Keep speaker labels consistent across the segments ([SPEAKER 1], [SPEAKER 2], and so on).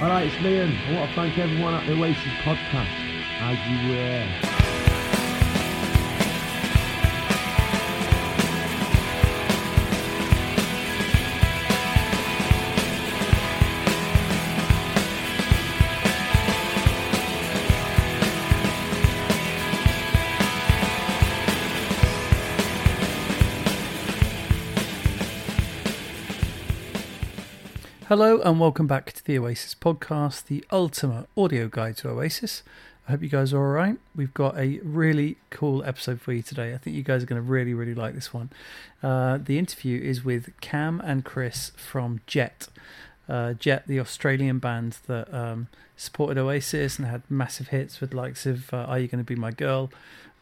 [SPEAKER 1] All right, it's Liam. I want to thank everyone at the Oasis podcast. As you uh,
[SPEAKER 2] Hello and welcome back to the Oasis podcast, the ultimate audio guide to Oasis. I hope you guys are all right. We've got a really cool episode for you today. I think you guys are going to really, really like this one. Uh, the interview is with Cam and Chris from Jet. Uh, Jet, the Australian band that um, supported Oasis and had massive hits with likes of uh, "Are You Going to Be My Girl."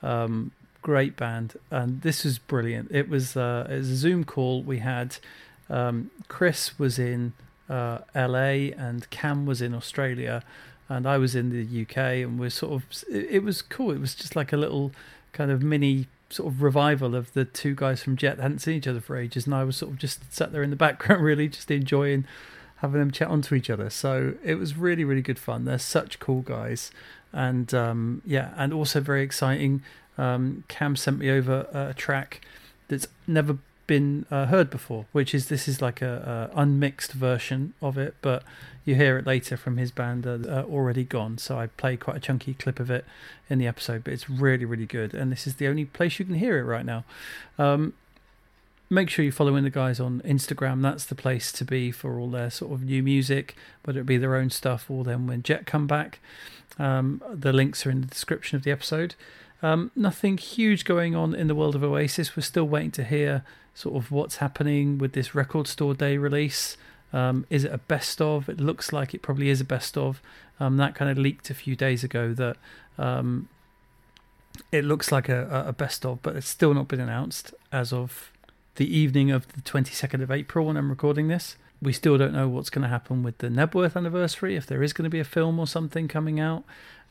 [SPEAKER 2] Um, great band, and this was brilliant. It was, uh, it was a Zoom call. We had um, Chris was in uh, LA and Cam was in Australia and I was in the UK and we're sort of it, was cool. It was just like a little kind of mini sort of revival of the two guys from Jet that hadn't seen each other for ages and I was sort of just sat there in the background really just enjoying having them chat onto each other. So it was really really good fun. They're such cool guys and um, yeah and also very exciting. Um, Cam sent me over a track that's never been uh, heard before, which is this is like a, a, unmixed version of it, but you hear it later from his band uh, Already Gone. So I play quite a chunky clip of it in the episode, but it's really really good, and this is the only place you can hear it right now. Um, make sure you're following the guys on Instagram. That's the place to be for all their sort of new music, whether it be their own stuff or then when Jet come back. Um, the links are in the description of the episode. Um, nothing huge going on in the world of Oasis. We're still waiting to hear sort of what's happening with this record store day release. Um, is it a best of? It looks like it probably is a best of. Um, that kind of leaked a few days ago that um, it looks like a, a best of, but it's still not been announced as of the evening of the 22nd of April when I'm recording this. We still don't know what's going to happen with the Knebworth anniversary, if there is going to be a film or something coming out.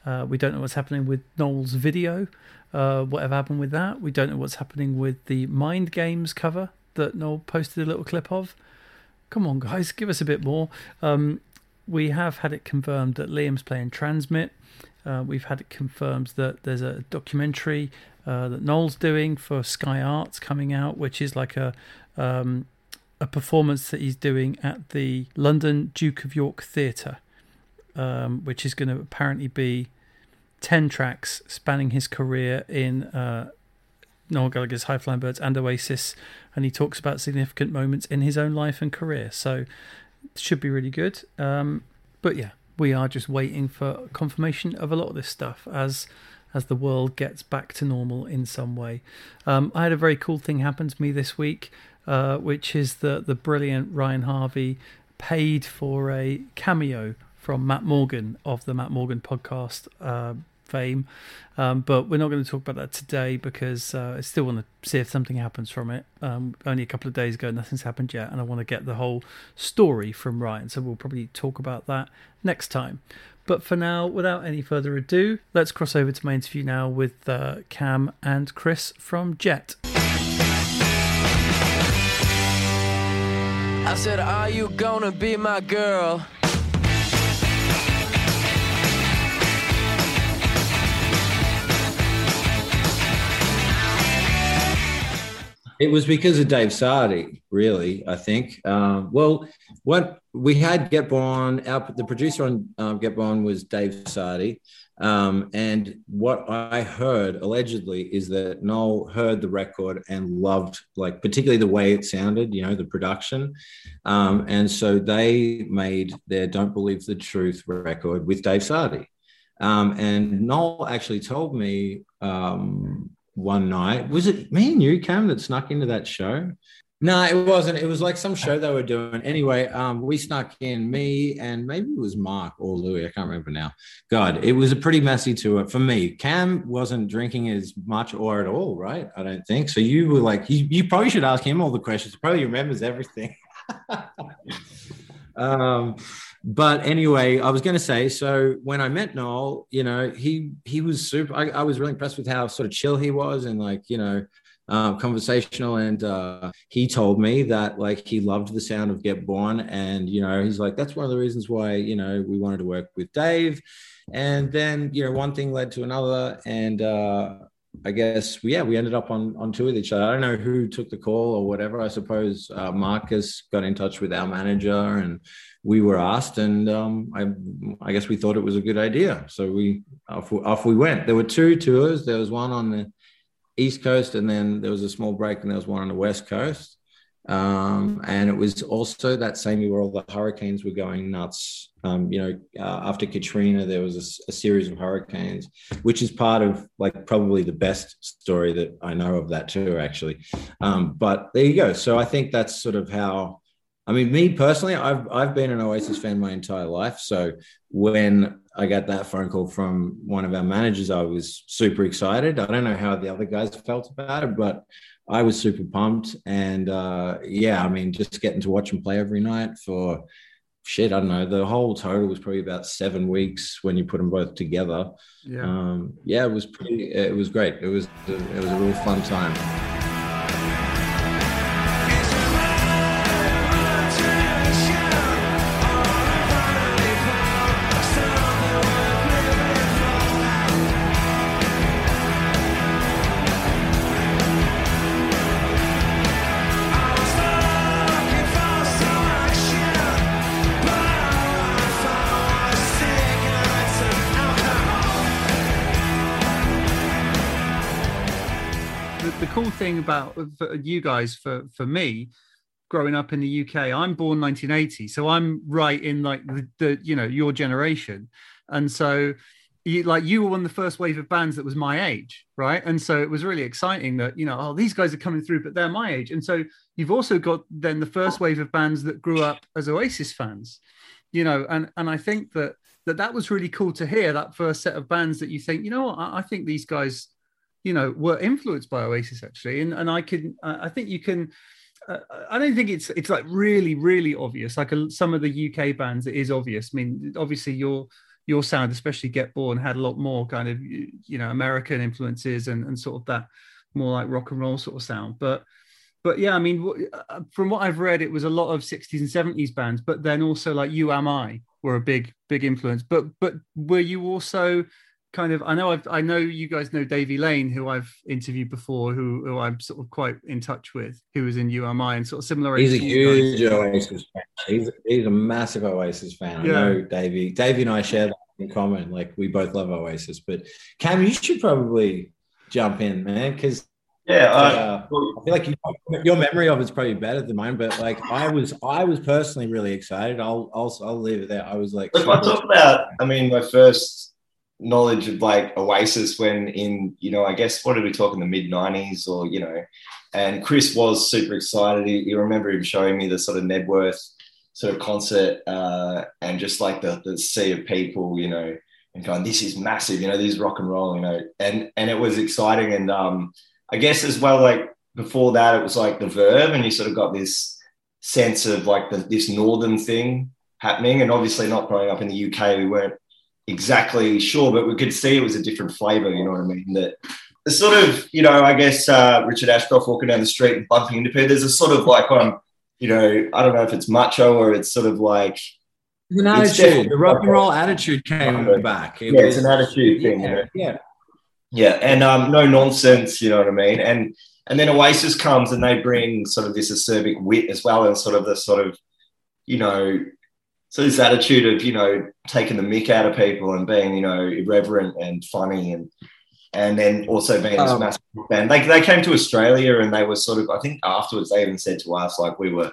[SPEAKER 2] Uh, we don't know what's happening with Noel's video, uh, whatever happened with that. We don't know what's happening with the Mind Games cover that Noel posted a little clip of. Come on, guys, give us a bit more. Um, we have had it confirmed that Liam's playing TRNSMT. Uh, we've had it confirmed that there's a documentary uh, that Noel's doing for Sky Arts coming out, which is like a um, a performance that he's doing at the London Duke of York Theatre um, which is going to apparently be 10 tracks spanning his career in uh, Noel Gallagher's High Flying Birds and Oasis. And he talks about significant moments in his own life and career. So it should be really good. Um, but yeah, we are just waiting for confirmation of a lot of this stuff as as the world gets back to normal in some way. Um, I had a very cool thing happen to me this week, uh, which is that the brilliant Ryan Harvey paid for a cameo from Matt Morgan of the Matt Morgan podcast uh, fame. Um, but we're not going to talk about that today because uh, I still want to see if something happens from it. Um, only a couple of days ago, nothing's happened yet, and I want to get the whole story from Ryan. So we'll probably talk about that next time. But for now, without any further ado, let's cross over to my interview now with uh, Cam and Chris from Jet.
[SPEAKER 3] I said, Are you gonna be my girl?
[SPEAKER 4] It was because of Dave Sardy, really. I think. Um, well, what we had Get Born, our, the producer on um, Get Born was Dave Sardy, um, and what I heard allegedly is that Noel heard the record and loved, like particularly the way it sounded, you know, the production, um, and so they made their "Don't Believe the Truth" record with Dave Sardy. Um, and Noel actually told me um, one night. Was it me and you, Cam, that snuck into that show? No, it wasn't. It was like some show they were doing. Anyway, um, we snuck in me and maybe it was Mark or Louis. I can't remember now. God, it was a pretty messy tour for me. Cam wasn't drinking as much or at all, right? I don't think so. You were like, you, you probably should ask him all the questions. He probably remembers everything. um, but anyway, I was going to say. So when I met Noel, you know, he he was super. I, I was really impressed with how sort of chill he was, and like you know um, conversational and uh, he told me that like he loved the sound of get born and you know he's like that's one of the reasons why you know we wanted to work with dave and then you know one thing led to another and uh, I guess yeah, we ended up on on two with each other. I don't know who took the call or whatever. I suppose uh, Marcus got in touch with our manager, and we were asked, and um, I I guess we thought it was a good idea, so we off, off we went. There were two tours. There was one on the East Coast, and then there was a small break, and there was one on the West Coast. Um, and it was also that same year where all the hurricanes were going nuts. Um, you know, uh, after Katrina, there was a, a, series of hurricanes, which is part of like probably the best story that I know of that too, actually. Um, but there you go. So I think that's sort of how. I mean, me personally, I've I've been an Oasis fan my entire life. So when I got that phone call from one of our managers. I was super excited. I don't know how the other guys felt about it, but I was super pumped. And uh, yeah, I mean, just getting to watch them play every night for shit, I don't know. The whole total was probably about seven weeks when you put them both together. Yeah, um, yeah, it was pretty. It was great. It was it was a real fun time.
[SPEAKER 5] About you guys for for me growing up in the UK. I'm born 1980, so I'm right in like the, the you know your generation, and so you, like you were one of the first wave of bands that was my age, right? And so it was really exciting that you know oh these guys are coming through, but they're my age, and so you've also got then the first wave of bands that grew up as Oasis fans, you know, and and I think that that that was really cool to hear that first set of bands that you think you know what I, I think these guys you know were influenced by Oasis actually, and and I can I think you can. Uh, I don't think it's it's like really really obvious. Like a, some of the UK bands, it is obvious. I mean, obviously your your sound, especially Get Born, had a lot more kind of you know American influences and and sort of that more like rock and roll sort of sound. But but yeah, I mean, uh, from what I've read, it was a lot of 60s and 70s bands, but then also like You Am I were a big big influence. But but were you also kind of I know I've, I know you guys know Davey Lane who I've interviewed before who, who I'm sort of quite in touch with who was in You Am I and sort of similar
[SPEAKER 4] he's a huge Oasis fan he's, he's a massive Oasis fan yeah. I know Davey Davey and I share that in common like we both love Oasis but Cam you should probably jump in man because
[SPEAKER 6] yeah,
[SPEAKER 4] uh, I feel like you, your memory of it's probably better than mine, but like I was, I was personally really excited. I'll, I'll, I'll leave it there. I was like,
[SPEAKER 6] if I talk about, I mean, my first knowledge of like Oasis when in, you know, I guess what did we talk in the mid 90s or, you know, and Chris was super excited. You remember him showing me the sort of Knebworth sort of concert uh, and just like the, the sea of people, you know, and going, this is massive, you know, this is rock and roll, you know, and, and it was exciting. And um, I guess as well, like before that, it was like the Verve and you sort of got this sense of like the, this Northern thing happening. And obviously not growing up in the UK, we weren't exactly sure, but we could see it was a different flavor. You know what I mean? That the sort of, you know, I guess uh, Richard Ashcroft walking down the street and bumping into people. There's a sort of like on, you know, I don't know if it's macho or it's sort of like
[SPEAKER 4] an attitude. The rock and roll attitude came back.
[SPEAKER 6] It yeah, was, it's an attitude
[SPEAKER 4] yeah,
[SPEAKER 6] thing.
[SPEAKER 4] Yeah, yeah,
[SPEAKER 6] yeah, and um, no nonsense. You know what I mean? And and then Oasis comes and they bring sort of this acerbic wit as well, and sort of the sort of, you know, so this attitude of you know taking the mick out of people and being you know irreverent and funny and and then also being this um, massive band. They, they came to Australia and they were sort of I think afterwards they even said to us like we were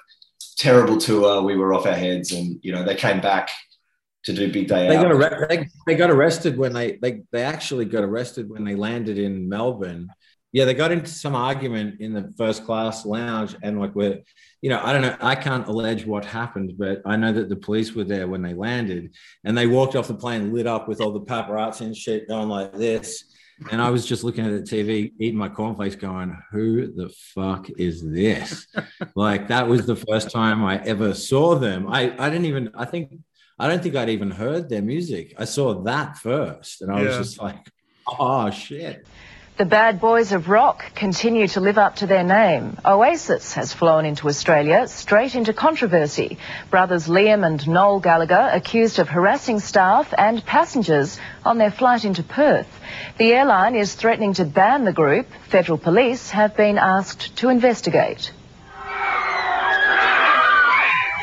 [SPEAKER 6] terrible tour, we were off our heads, and you know they came back to do big day
[SPEAKER 4] they
[SPEAKER 6] out.
[SPEAKER 4] Got they, they got arrested when they, they they actually got arrested when they landed in Melbourne yeah, they got into some argument in the first class lounge, and like we're, you know, I don't know, I can't allege what happened, but I know that the police were there when they landed, and they walked off the plane lit up with all the paparazzi and shit going like this. And I was just looking at the TV, eating my cornflakes, going, "Who the fuck is this?" like that was the first time I ever saw them. I I didn't even. I think I don't think I'd even heard their music. I saw that first, and I was just like, "Oh shit."
[SPEAKER 7] The bad boys of rock continue to live up to their name. Oasis has flown into Australia straight into controversy. Brothers Liam and Noel Gallagher accused of harassing staff and passengers on their flight into Perth. The airline is threatening to ban the group. Federal police have been asked to investigate.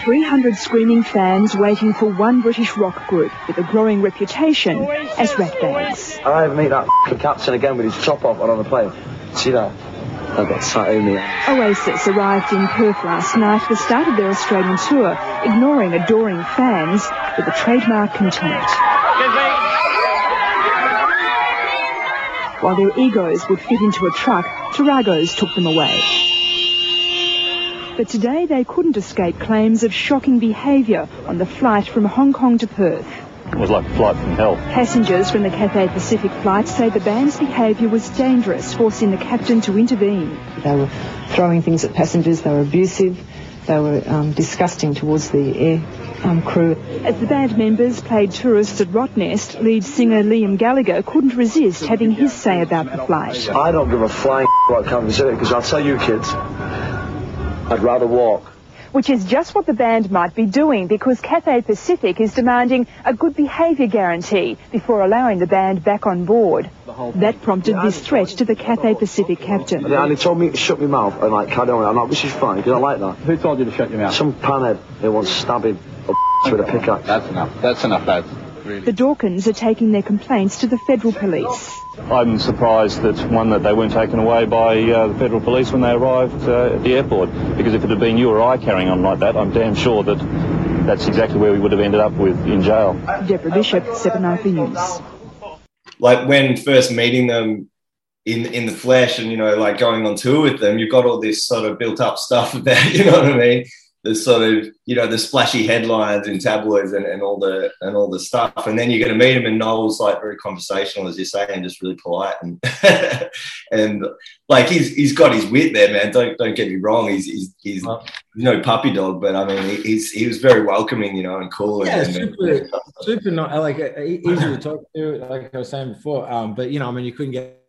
[SPEAKER 8] 300 screaming fans waiting for one British rock group with a growing reputation as rat bands.
[SPEAKER 9] I meet that f***ing captain again with his top off on the plane. See that? I've got sat in the
[SPEAKER 8] Oasis arrived in Perth last night at the start of their Australian tour, ignoring adoring fans with a trademark contempt. While their egos would fit into a truck, Taragos took them away. But today they couldn't escape claims of shocking behaviour on the flight from Hong Kong to Perth.
[SPEAKER 10] It was like a flight from hell.
[SPEAKER 8] Passengers from the Cathay Pacific flight say the band's behaviour was dangerous, forcing the captain to intervene.
[SPEAKER 11] They were throwing things at passengers, they were abusive, they were um, disgusting towards the air um, crew.
[SPEAKER 8] As the band members played tourists at Rottnest, lead singer Liam Gallagher couldn't resist having his say about the flight.
[SPEAKER 9] I don't give a flying what comes in it because I'll tell you kids, I'd rather walk.
[SPEAKER 8] Which is just what the band might be doing because Cathay Pacific is demanding a good behaviour guarantee before allowing the band back on board. That prompted this threat to the Cathay Pacific captain.
[SPEAKER 9] And, and he told me to shut my mouth and like carry on. I'm like, this is fine because I like that.
[SPEAKER 10] Who told you to shut your mouth?
[SPEAKER 9] Some panhead who wants to stab him up with a pickaxe.
[SPEAKER 10] That's enough. That's enough, lads.
[SPEAKER 8] The Dawkins are taking their complaints to the federal police.
[SPEAKER 10] I'm surprised that one that they weren't taken away by uh, the federal police when they arrived uh, at the airport. Because if it had been you or I carrying on like that, I'm damn sure that that's exactly where we would have ended up with in jail.
[SPEAKER 8] Deborah Bishop, 790 News.
[SPEAKER 6] like when first meeting them in in the flesh and you know like going on tour with them you've got all this sort of built up stuff about you know what i mean the sort of you know the splashy headlines in tabloids and, and all the and all the stuff. And then you're going to meet him and noel's like very conversational as you say and just really polite. And and like he's he's got his wit there man. Don't don't get me wrong. He's he's, he's no puppy dog but i mean he's he was very welcoming you know and cool
[SPEAKER 4] Yeah,
[SPEAKER 6] and,
[SPEAKER 4] super, super not like easy to talk to, like I was saying before. Um, but you know, I mean, you couldn't get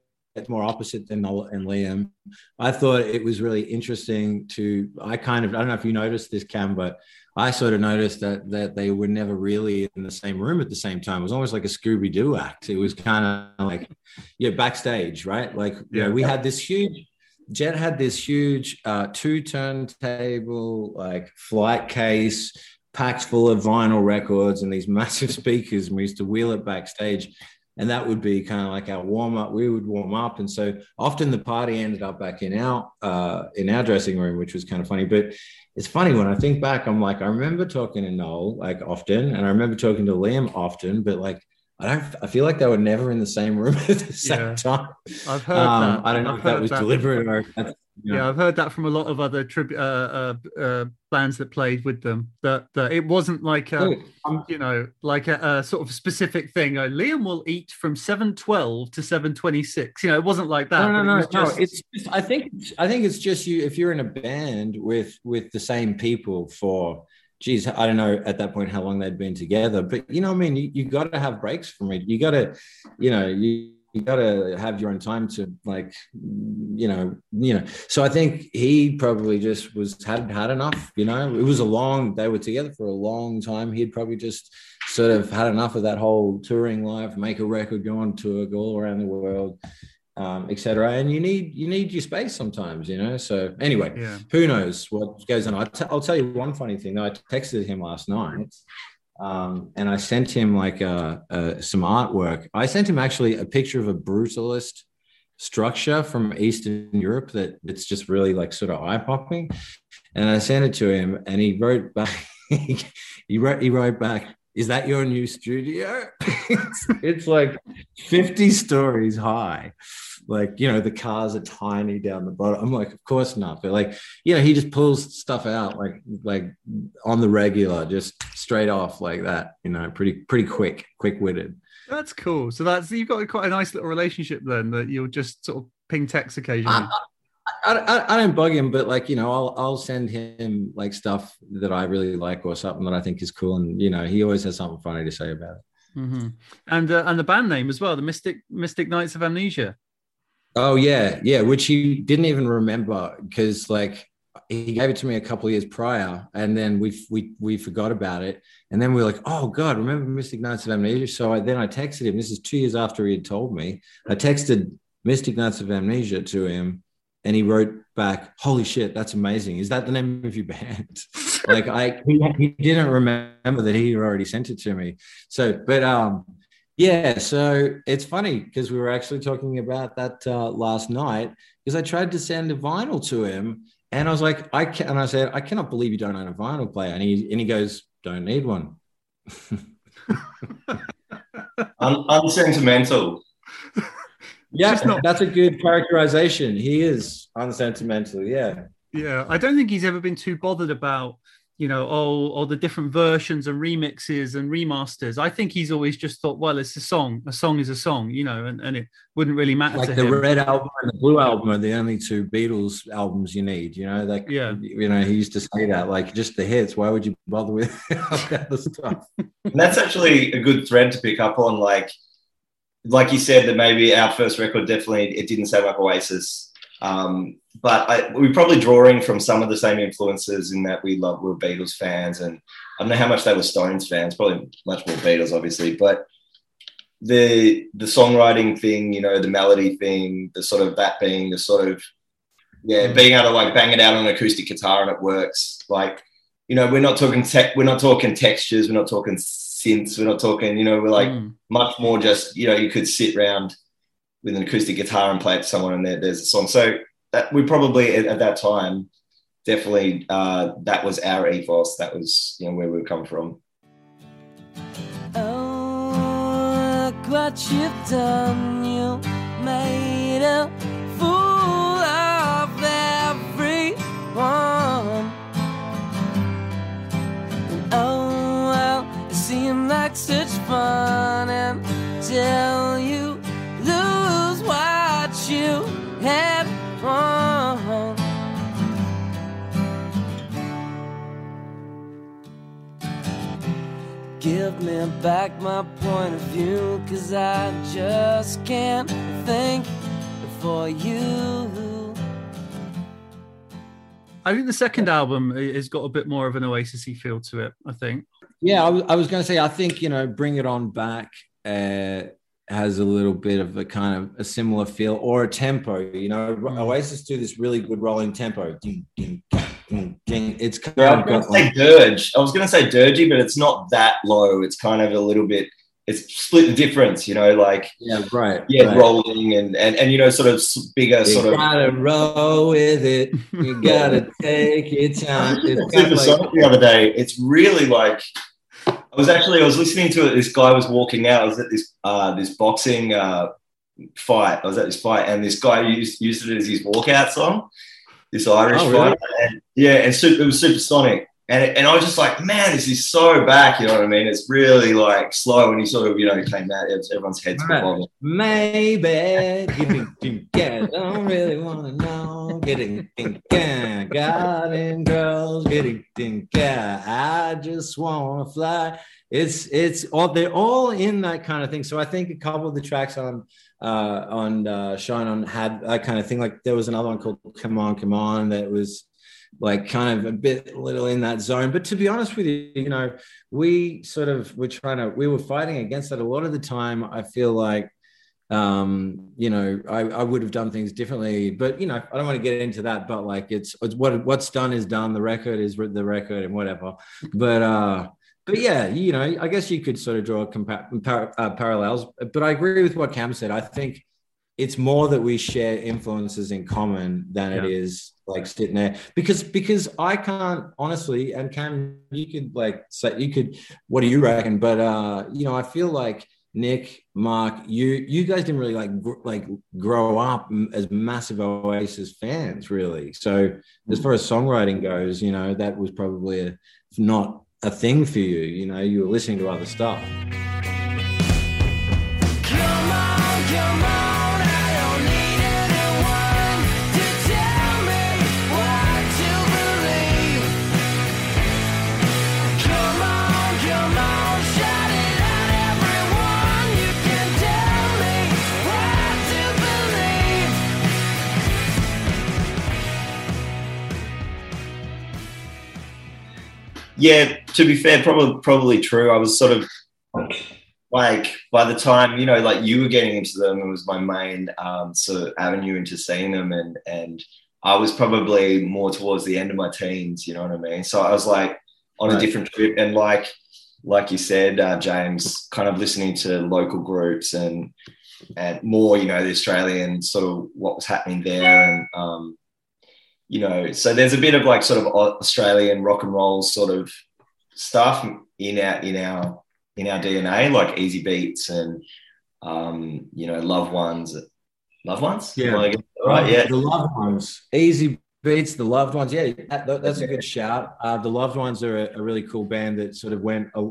[SPEAKER 4] more opposite than Noel and Liam. I thought it was really interesting to. I kind of I don't know if you noticed this, Cam, but I sort of noticed that that they were never really in the same room at the same time. It was almost like a Scooby Doo act. It was kind of like yeah, backstage, right? Like you know, we had this huge. Jet had this huge uh, two turntable like flight case packed full of vinyl records and these massive speakers. And we used to wheel it backstage. And that would be kind of like our warm up. We would warm up. And so often the party ended up back in our uh, in our dressing room, which was kind of funny. But it's funny when I think back, I'm like, I remember talking to Noel like often, and I remember talking to Liam often, but like I don't I feel like they were never in the same room at the same
[SPEAKER 2] Yeah.
[SPEAKER 4] time.
[SPEAKER 2] I've heard
[SPEAKER 4] Um,
[SPEAKER 2] that.
[SPEAKER 4] I don't know
[SPEAKER 2] I've
[SPEAKER 4] if that was
[SPEAKER 2] that.
[SPEAKER 4] deliberate or if that's, you know.
[SPEAKER 2] Yeah, I've heard that from a lot of other tribu- uh, uh, uh, bands that played with them. That, that it wasn't like a, you know, like a, a sort of specific thing. Uh, Liam will eat from seven twelve to seven twenty six. You know, it wasn't like that.
[SPEAKER 4] No, no,
[SPEAKER 2] but it
[SPEAKER 4] no, no.
[SPEAKER 2] just-
[SPEAKER 4] It's just, I think I think it's just you if you're in a band with with the same people for geez, I don't know at that point how long they'd been together, but you know, what I mean, you, you got to have breaks from it. You got to, you know, you you got to have your own time to like, you know, you know. So I think he probably just was had had enough. You know, it was a long. They were together for a long time. He'd probably just sort of had enough of that whole touring life, make a record, go on tour, go all around the world um, etc. And you need you need your space sometimes, you know. So anyway,
[SPEAKER 2] Yeah.
[SPEAKER 4] who knows what goes on? I'll, t- I'll tell you one funny thing. Though. I texted him last night, um, and I sent him like uh, uh, some artwork. I sent him actually a picture of a brutalist structure from Eastern Europe that it's just really like sort of eye popping. And I sent it to him, and he wrote back. he wrote he wrote back. Is that your new studio? it's, it's like 50 stories high. Like you know the cars are tiny down the bottom. I'm like, of course not, but like you know he just pulls stuff out like like on the regular, just straight off like that. You know, pretty pretty quick, quick witted.
[SPEAKER 2] That's cool. So that's you've got quite a nice little relationship then that you'll just sort of ping text occasionally.
[SPEAKER 4] I, I, I, don't bug him, but like you know, I'll I'll send him like stuff that I really like or something that I think is cool, and you know, he always has something funny to say about it.
[SPEAKER 2] Mm-hmm. And uh, and the band name as well, the Mystic Mystic Knights of Amnesia.
[SPEAKER 4] Oh yeah, yeah, which he didn't even remember because like he gave it to me a couple years prior, and then we we we forgot about it, and then we were like, oh god, remember Mystic Knights of Amnesia? So I, then I texted him. This is two years after he had told me. I texted Mystic Knights of Amnesia to him, and he wrote back, "Holy shit, that's amazing! Is that the name of your band?" like I, he, he, didn't remember that he already sent it to me. So, but um, yeah. So it's funny because we were actually talking about that uh, last night because I tried to send a vinyl to him, and I was like, I can, and I said, I cannot believe you don't own a vinyl player, and he and he goes, "Don't need one."
[SPEAKER 6] Un- unsentimental.
[SPEAKER 4] Yeah, not... that's a good characterization. He is unsentimental. Yeah.
[SPEAKER 2] Yeah, I don't think he's ever been too bothered about you know all all the different versions and remixes and remasters. I think he's always just thought, well, it's a song. A song is a song, you know, and, and it wouldn't really matter.
[SPEAKER 4] Like
[SPEAKER 2] to
[SPEAKER 4] the
[SPEAKER 2] him.
[SPEAKER 4] Red album and the Blue album are the only two Beatles albums you need. You know, like
[SPEAKER 2] yeah,
[SPEAKER 4] you know, he used to say that, like just the hits. Why would you bother with the stuff?
[SPEAKER 6] And that's actually a good thread to pick up on, like like you said, that maybe our first record definitely it didn't sound like Oasis, um, but I, we're probably drawing from some of the same influences in that we love we're Beatles fans, and I don't know how much they were Stones fans, probably much more Beatles, obviously, but the the songwriting thing, you know, the melody thing, the sort of that being the sort of yeah, being able to like bang it out on an acoustic guitar and it works. Like, you know, we're not talking tech, we're not talking textures, we're not talking synths. We're not talking, you know, we're like mm. much more just, you know, you could sit around with an acoustic guitar and play it to someone and there, there's a song. So that, we probably at, at, that time, definitely uh, that was our ethos. That was, you know, where we come from. Oh, look what you've done. You made a I think the second album has got a bit more of an Oasisy feel to it. I think
[SPEAKER 4] yeah, I was, I was going to say, I think, you know, Bring It On Back uh, has a little bit of a kind of a similar feel or a tempo. You know, mm. Oasis do this really good rolling tempo. Ding, ding, ding, ding. It's kind
[SPEAKER 6] yeah, of I was going to say dirge. I was going to say dirgy, but it's not that low. It's kind of a little bit it's split the difference, you know, like
[SPEAKER 4] yeah, right,
[SPEAKER 6] yeah,
[SPEAKER 4] right.
[SPEAKER 6] rolling and and and you know, sort of bigger,
[SPEAKER 4] you
[SPEAKER 6] sort
[SPEAKER 4] of. You gotta roll with it. You gotta take your time.
[SPEAKER 6] It's like, the other day. It's really like I was actually I was listening to it. This guy was walking out. I was at this uh, this boxing uh, fight. I was at this fight, and this guy used used it as his walkout song. This Irish oh, really? fighter, and, yeah, and super, it was supersonic. And, it, and I was just like, man, this is so back. You know what I mean? It's really like slow. And he sort of, you know, came out, everyone's heads right.
[SPEAKER 4] Maybe getting I don't really want to know. Getting getting girls, getting I just want to fly. It's it's all they're all in that kind of thing. So I think a couple of the tracks on uh on uh Shine On had that kind of thing. Like there was another one called Come On, Come On that was like kind of a bit little in that zone. But to be honest with you, you know, we sort of were trying to we were fighting against that a lot of the time. I feel like um you know I, I would have done things differently but you know i don't want to get into that but like it's, it's what what's done is done the record is the record and whatever but uh but yeah you know i guess you could sort of draw compa- par- uh, parallels but i agree with what cam said i think it's more that we share influences in common than yeah. it is like sitting there because because I can't honestly and Cam you could like say you could what do you reckon but uh you know I feel like Nick, Mark, you you guys didn't really like gr- like grow up as massive Oasis fans, really. So as far as songwriting goes, you know that was probably a, not a thing for you. You know, you were listening to other stuff.
[SPEAKER 6] Yeah, to be fair, probably probably true. I was sort of like by the time you know, like you were getting into them, it was my main um, sort of avenue into seeing them, and and I was probably more towards the end of my teens. You know what I mean? So I was like on a different trip, and like like you said, uh, James, kind of listening to local groups and and more, you know, the Australian sort of what was happening there, and um, you know, so there's a bit of like sort of Australian rock and roll sort of stuff in our in our in our DNA, like Easybeats and um, you know, Loved Ones, Loved Ones,
[SPEAKER 4] Yeah.
[SPEAKER 6] Am I getting it right, yeah,
[SPEAKER 4] The loved ones, easy beats. The loved ones, yeah, that- that's a good shout. Uh, the loved ones are a, a really cool band that sort of went uh,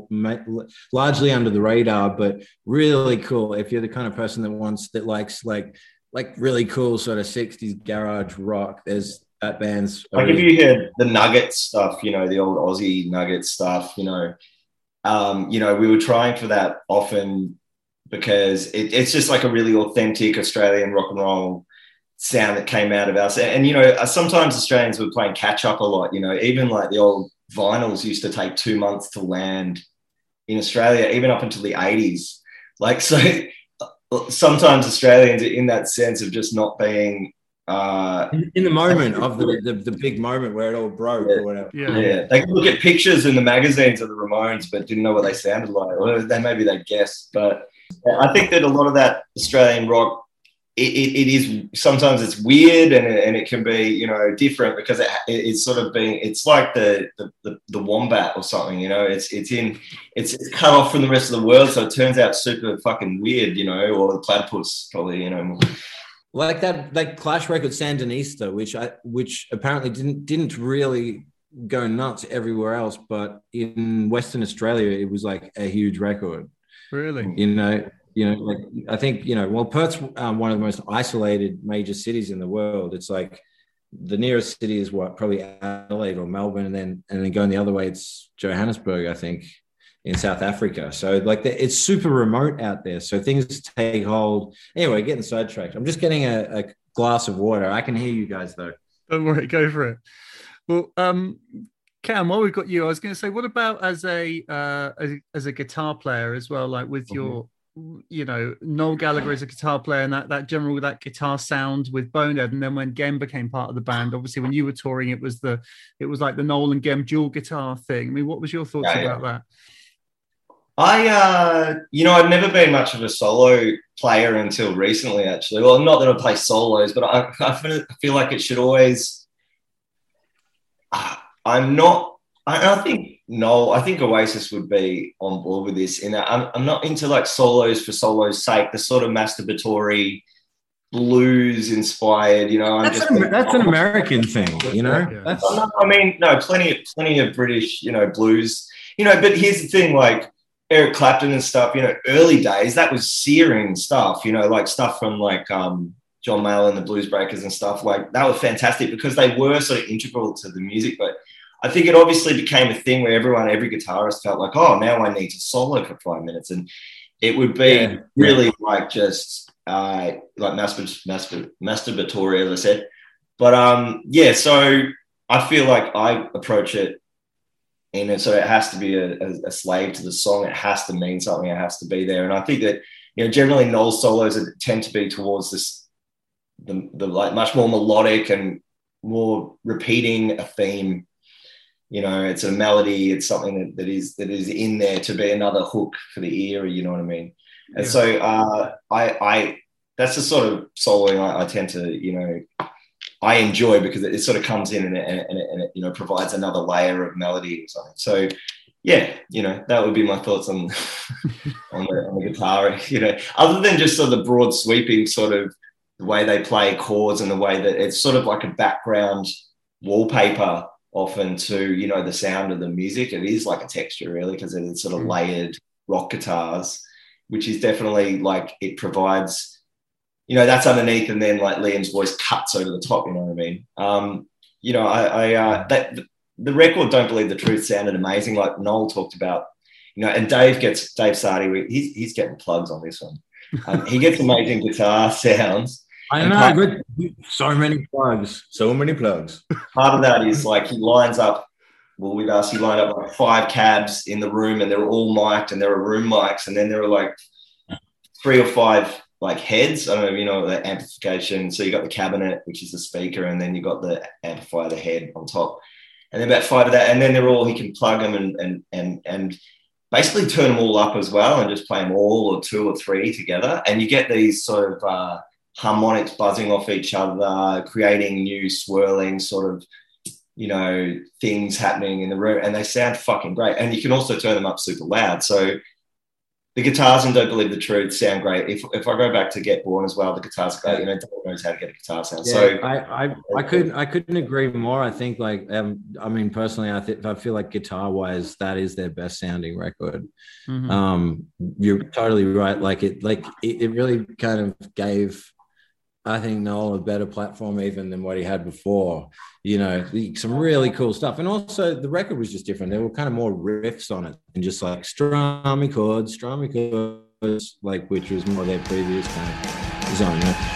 [SPEAKER 4] largely under the radar, but really cool. If you're the kind of person that wants that likes like like really cool sort of '60s garage rock, there's that band's
[SPEAKER 6] like if you heard the Nuggets stuff, you know, the old Aussie Nuggets stuff, you know, um, you know, we were trying for that often because it, it's just like a really authentic Australian rock and roll sound that came out of us. And, you know, uh, sometimes Australians were playing catch up a lot, you know, even like the old vinyls used to take two months to land in Australia, even up until the 80s. Like, so sometimes Australians are in that sense of just not being uh,
[SPEAKER 4] in, in the moment of the, the the big moment where it all broke or whatever.
[SPEAKER 6] yeah. They could look at pictures in the magazines of the Ramones, but didn't know what they sounded like. Or they maybe they guessed. But I think that a lot of that Australian rock, it, it, it is sometimes it's weird and it, and it can be you know different because it, it's sort of being it's like the, the the the wombat or something. You know, it's it's in it's, it's cut off from the rest of the world, so it turns out super fucking weird. You know, or the platypus probably. You know.
[SPEAKER 4] Like that like clash record sandinista which i which apparently didn't didn't really go nuts everywhere else but in western australia it was like a huge record.
[SPEAKER 2] Really?
[SPEAKER 4] you know you know like i think you know well perth's um, one of the most isolated major cities in the world. It's like the nearest city is what probably adelaide or melbourne and then and then going the other way it's johannesburg i think in South Africa. So like the, it's super remote out there. So things take hold. Anyway, getting sidetracked. I'm just getting a, a glass of water. I can hear you guys though.
[SPEAKER 2] Don't worry, go for it. Well, um, Cam, while we've got you, I was going to say, what about as a, uh, as, as a guitar player as well? Like with your, you know, Noel Gallagher is a guitar player, and that that general that guitar sound with Bonehead, and then when Gem became part of the band, obviously when you were touring, it was the, it was like the Noel and Gem dual guitar thing. I mean, what was your thoughts
[SPEAKER 6] Yeah, yeah.
[SPEAKER 2] about that?
[SPEAKER 6] I, uh, you know, I've never been much of a solo player until recently, actually. Well, not that I play solos, but I, I feel- like it should always. Uh, I'm not. I, I think no. I think Oasis would be on board with this. In that, I'm, I'm not into like solos for solos' sake. The sort of masturbatory, blues inspired. You know, I'm
[SPEAKER 4] That's an, that's an American thing, you know. That's
[SPEAKER 6] Oh, I mean, no, plenty of plenty of British, you know, blues. You know, but here's the thing, like Eric Clapton and stuff, you know, early days, that was searing stuff, you know, like stuff from like um John Mayall and the Blues Breakers and stuff, like that was fantastic because they were sort of integral to the music. But I think it obviously became a thing where everyone, every guitarist felt like, oh, now I need to solo for five minutes. And it would be
[SPEAKER 4] Yeah.
[SPEAKER 6] really like just uh like mastur- mastur- masturbatory, as I said. But um, yeah, so I feel like I approach it it, so it has to be a, a, a slave to the song. It has to mean something. It has to be there. And I think that you know generally Noel solos are- tend to be towards this the, the like much more melodic and more repeating a theme. You know, it's a melody. It's something that, that is that is in there to be another hook for the ear. You know what I mean? And
[SPEAKER 2] Yeah.
[SPEAKER 6] so uh, I I that's the sort of soloing I, I tend to you know I enjoy because it, it sort of comes in and it, and, it, and, it, it you know provides another layer of melody or something. So yeah, you know that would be my thoughts on on the, on the guitar, you know, other than just sort of the broad sweeping sort of the way they play chords and the way that it's sort of like a background wallpaper often to, you know, the sound of the music. It is like a texture really because it's sort of
[SPEAKER 2] Mm.
[SPEAKER 6] layered rock guitars, which is definitely like it provides, you know, that's underneath and then like Liam's voice cuts over the top, you know what I mean? Um, you know, I, I uh, that the record "Don't Believe the Truth" sounded amazing. Like Noel talked about, you know, and Dave gets Dave Sardy. He's he's getting plugs on this one. Um, he gets amazing guitar sounds.
[SPEAKER 4] I know.
[SPEAKER 6] part-
[SPEAKER 4] Good. So many plugs. So many plugs.
[SPEAKER 6] part of that is like he lines up. Well, with us, he lined up like five cabs in the room, and they're all mic'd, and there are room mics, and then there are like three or five like heads. I don't know, you know, the amplification. So you got the cabinet, which is the speaker, and then you got the amplifier, the head on top, and then about five of that, and then they're all he can plug them and and and and basically turn them all up as well, and just play them all or two or three together, and you get these sort of uh, harmonics buzzing off each other, creating new swirling sort of you know things happening in the room, and they sound fucking great. And you can also turn them up super loud, so the guitars and Don't Believe the Truth sound great. If, if I go back to Get Born as well, the guitars are great. You know, Dave knows how to get a guitar sound.
[SPEAKER 4] Yeah,
[SPEAKER 6] so
[SPEAKER 4] I, I, I couldn't I couldn't agree more. I think like um, I mean personally, I think I feel like guitar wise, that is their best sounding record.
[SPEAKER 2] Mhm.
[SPEAKER 4] Um, you're totally right. Like it, like it, it really kind of gave, I think Noel a better platform even than what he had before. You know, some really cool stuff, and also the record was just different. There were kind of more riffs on it, and just like strummy chords, strummy chords, like which was more their previous kind of zone. You know?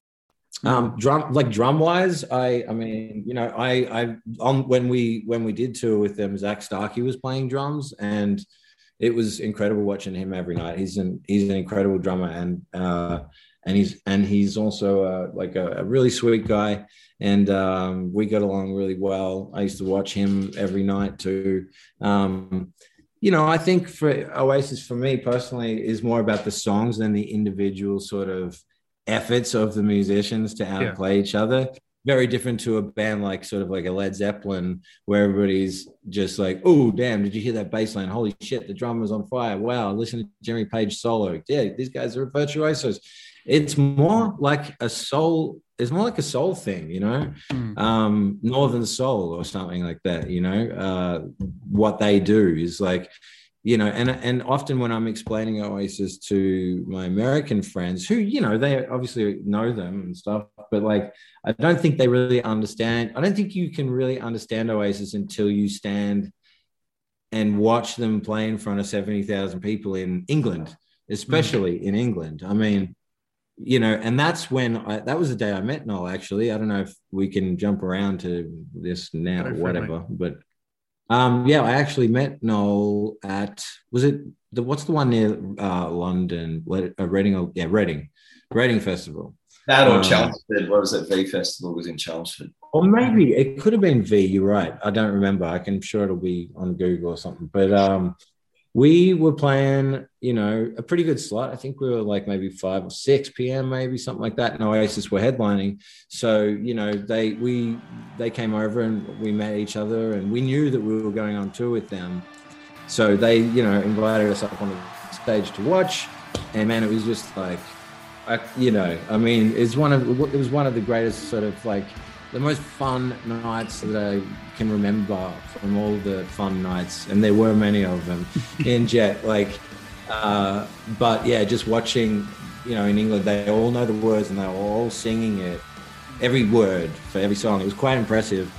[SPEAKER 4] Um drum like drum wise i i mean you know i i on when we when we did tour with them zak starkey was playing drums and it was incredible watching him every night. He's an he's an incredible drummer and uh and he's and he's also uh, like a, a really sweet guy and um we got along really well. I used to watch him every night too. Um you know i think for oasis for me personally is more about the songs than the individual sort of efforts of the musicians to outplay each other. Very different to a band like sort of like a Led Zeppelin, where everybody's just like, "Oh, damn! Did you hear that bass line? Holy shit! The drum drummer's on fire! Wow! Listen to Jimmy Page solo. Yeah, these guys are virtuosos." It's more like a soul. It's more like a soul thing, you know, um, Northern Soul or something like that. You know, uh, what they do is like you know and and often when i'm explaining oasis to my american friends who you know they obviously know them and stuff but like i don't think they really understand i don't think you can really understand oasis until you stand and watch them play in front of 70,000 people in england mm. especially in england. I mean you know and that's when I, that was the day i met noel actually. I don't know if we can jump around to this now or whatever but um, yeah, I actually met Noel at was it the what's the one near uh, London? Uh, Reading, or- yeah, Reading, Reading Festival.
[SPEAKER 6] that or
[SPEAKER 4] Um,
[SPEAKER 6] Chelmsford, what was it? V Festival was in Chelmsford.
[SPEAKER 4] Or maybe it could have been V. You're right. I don't remember. I can sure it'll be on Google or something. But um, we were playing, you know, a pretty good slot. I think we were like maybe five or six p.m. maybe something like that. And Oasis were headlining, so you know they we they came over and we met each other, and we knew that we were going on tour with them. So they, you know, invited us up on the stage to watch, and man, it was just like I, you know, I mean, it's one of it was one of the greatest sort of like the most fun nights that I can remember from all the fun nights, and there were many of them in Jet. Like, uh, but yeah, just watching you know, in England, they all know the words and they're all singing it, every word for every song. It was quite impressive.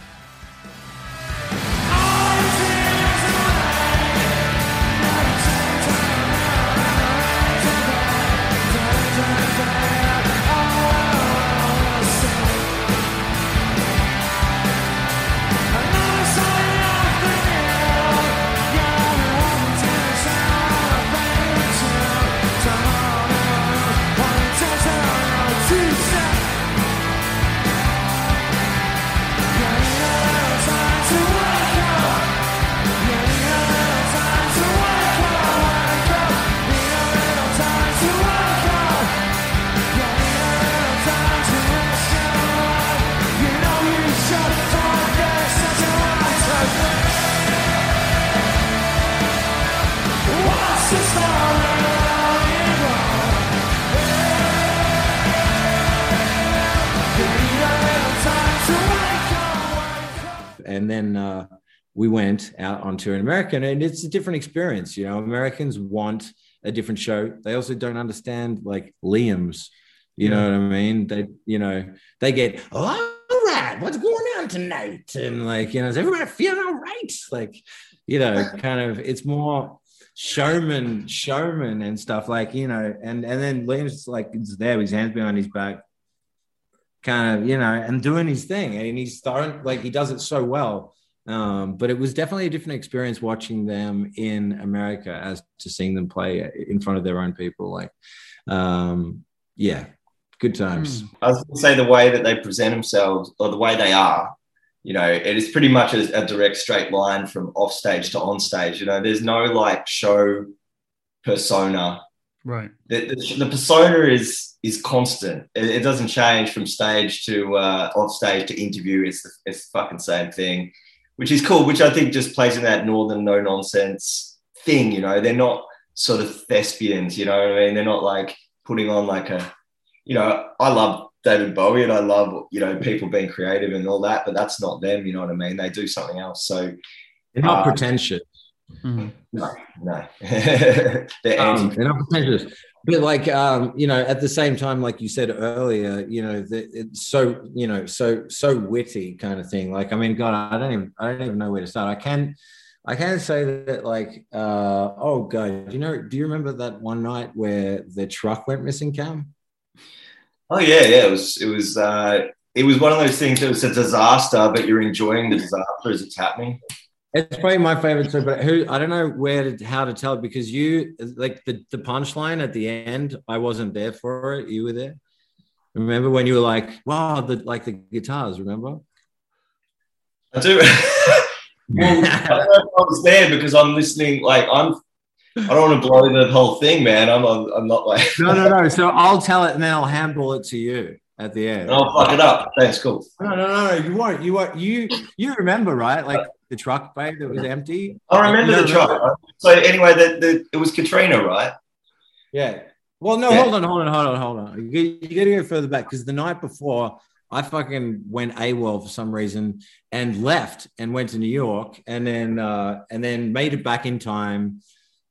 [SPEAKER 4] Went out on tour in America, and it's a different experience. You know, Americans want a different show. They also don't understand like Liam's. You know what I mean? They, you know, they get all right. What's going on tonight? And like, you know, is everybody feeling all right? Like, you know, kind of. It's more showman, showman, and stuff like you know. And and then Liam's like, it's there with his hands behind his back, kind of, you know, and doing his thing. And he's throwing like he does it so well. Um, but it was definitely a different experience watching them in America as to seeing them play in front of their own people. Like, um, yeah, good times.
[SPEAKER 6] I was going to say the way that they present themselves or the way they are, you know, it is pretty much a, a direct straight line from off stage to on stage. You know, there's no like show persona.
[SPEAKER 2] Right.
[SPEAKER 6] The, the, the persona is is constant. It, it doesn't change from stage to uh, off stage to interview. It's the, it's the fucking same thing, which is cool. Which I think just plays in that northern no nonsense thing. You know, they're not sort of thespians. You know what I mean? They're not like putting on like a you know, I love David Bowie and I love, you know, people being creative and all that, but that's not them, you know what I mean? They do something else. So
[SPEAKER 4] They're not
[SPEAKER 6] uh,
[SPEAKER 4] pretentious.
[SPEAKER 6] No, no. they're
[SPEAKER 4] Um, they're not pretentious. But like um, you know, at the same time, like you said earlier, you know, it's so you know, so so witty kind of thing. Like, I mean, God, I don't even I don't even know where to start. I can I can say that like uh oh god, you know do you remember that one night where the truck went missing, Cam?
[SPEAKER 6] Oh yeah, yeah. It was it was uh it was one of those things that was a disaster, but you're enjoying the disaster as it's happening.
[SPEAKER 4] It's probably my favorite too, but who I don't know where to how to tell it because you like the, the punchline at the end, I wasn't there for it. You were there. Remember when you were like, wow, the like the guitars, remember?
[SPEAKER 6] I do. well, I don't know if I was there because I'm listening. Like I'm, I don't want to blow the whole thing, man. I'm, I'm not like.
[SPEAKER 4] No, no, no. So I'll tell it and then I'll handball it to you at the end.
[SPEAKER 6] I'll fuck it up. Thanks, cool.
[SPEAKER 4] No, no, no, no. You won't. You won't. You you remember, right? Like the truck bay that was empty.
[SPEAKER 6] I remember
[SPEAKER 4] You
[SPEAKER 6] the truck. So anyway, the, the it was Katrina, right?
[SPEAKER 4] Yeah. Well, no,
[SPEAKER 6] Yeah.
[SPEAKER 4] hold on, hold on, hold on, hold on. You, you got to go further back because the night before, I fucking went AWOL for some reason and left and went to New York and then uh, and then made it back in time.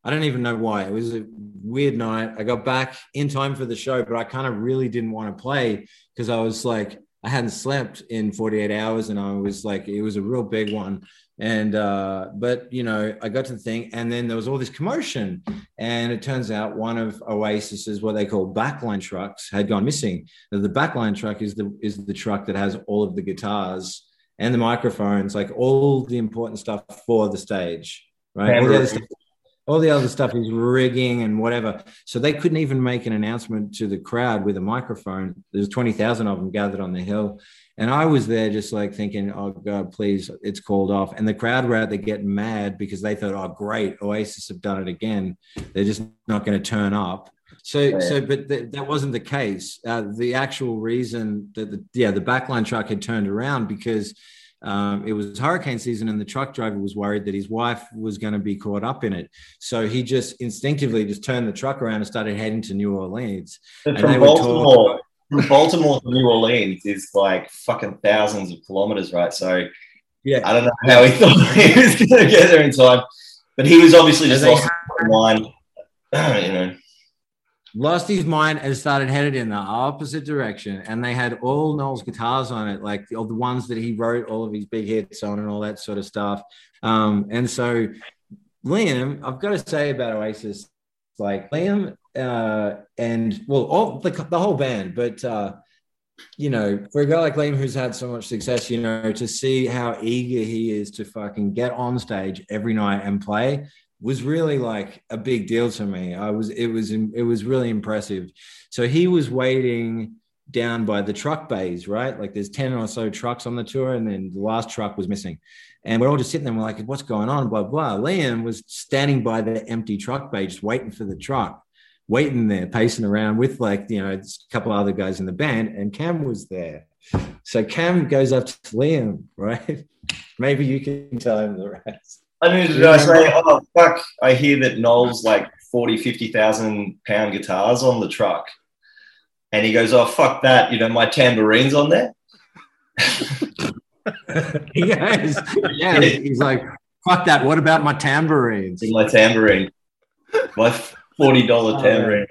[SPEAKER 4] I don't even know why. It was a weird night. I got back in time for the show, but I kind of really didn't want to play because I was like, I hadn't slept in 48 hours and I was like, it was a real big one. And, uh, but, you know, I got to the thing and then there was all this commotion. And it turns out one of Oasis's, what they call backline trucks, had gone missing. The backline truck is the, is the truck that has all of the guitars and the microphones, like all the important stuff for the stage, right? All the other stuff all the other stuff is rigging and whatever. So they couldn't even make an announcement to the crowd with a microphone. There's 20,000 of them gathered on the hill. And I was there just like thinking, oh God, please, it's called off. And the crowd were out there getting mad because they thought, oh, great, Oasis have done it again. They're just not going to turn up. So, so, but th- that wasn't the case. Uh, the actual reason that the, yeah, the backline truck had turned around because um, it was hurricane season and the truck driver was worried that his wife was going to be caught up in it. So he just instinctively just turned the truck around and started heading to New Orleans.
[SPEAKER 6] But
[SPEAKER 4] And
[SPEAKER 6] from
[SPEAKER 4] they were told-
[SPEAKER 6] Baltimore, from Baltimore to New Orleans is like fucking thousands of kilometers, right? So
[SPEAKER 4] yeah,
[SPEAKER 6] I don't know how he thought he was going to get there in time, but he was obviously just lost his mind, you know.
[SPEAKER 4] lost his mind and started headed in the opposite direction. And they had all Noel's guitars on it, like all the ones that he wrote all of his big hits on and all that sort of stuff. Um, and so Liam, I've got to say about Oasis, like Liam uh, and well, all the, the whole band, but uh, you know, for a guy like Liam who's had so much success, you know, to see how eager he is to fucking get on stage every night and play was really like a big deal to me. I was it was it was really impressive. So he was waiting down by the truck bays, right? Like there's 10 or so trucks on the tour, and then the last truck was missing. And we're all just sitting there, we're like, what's going on? Blah, blah. Liam was standing by the empty truck bay, just waiting for the truck, waiting there, pacing around with like, you know, a couple other guys in the band, and Cam was there. So Cam goes up to Liam, right? Maybe you can tell him the rest.
[SPEAKER 6] I mean, did I say, oh, fuck, I hear that Noel's like 40, 50,000 pound guitars on the truck. And he goes, oh, fuck that. You know, my tambourine's on there.
[SPEAKER 4] yes. Yeah. He's like, fuck that. What about my tambourines?
[SPEAKER 6] My tambourine. My $40 tambourine.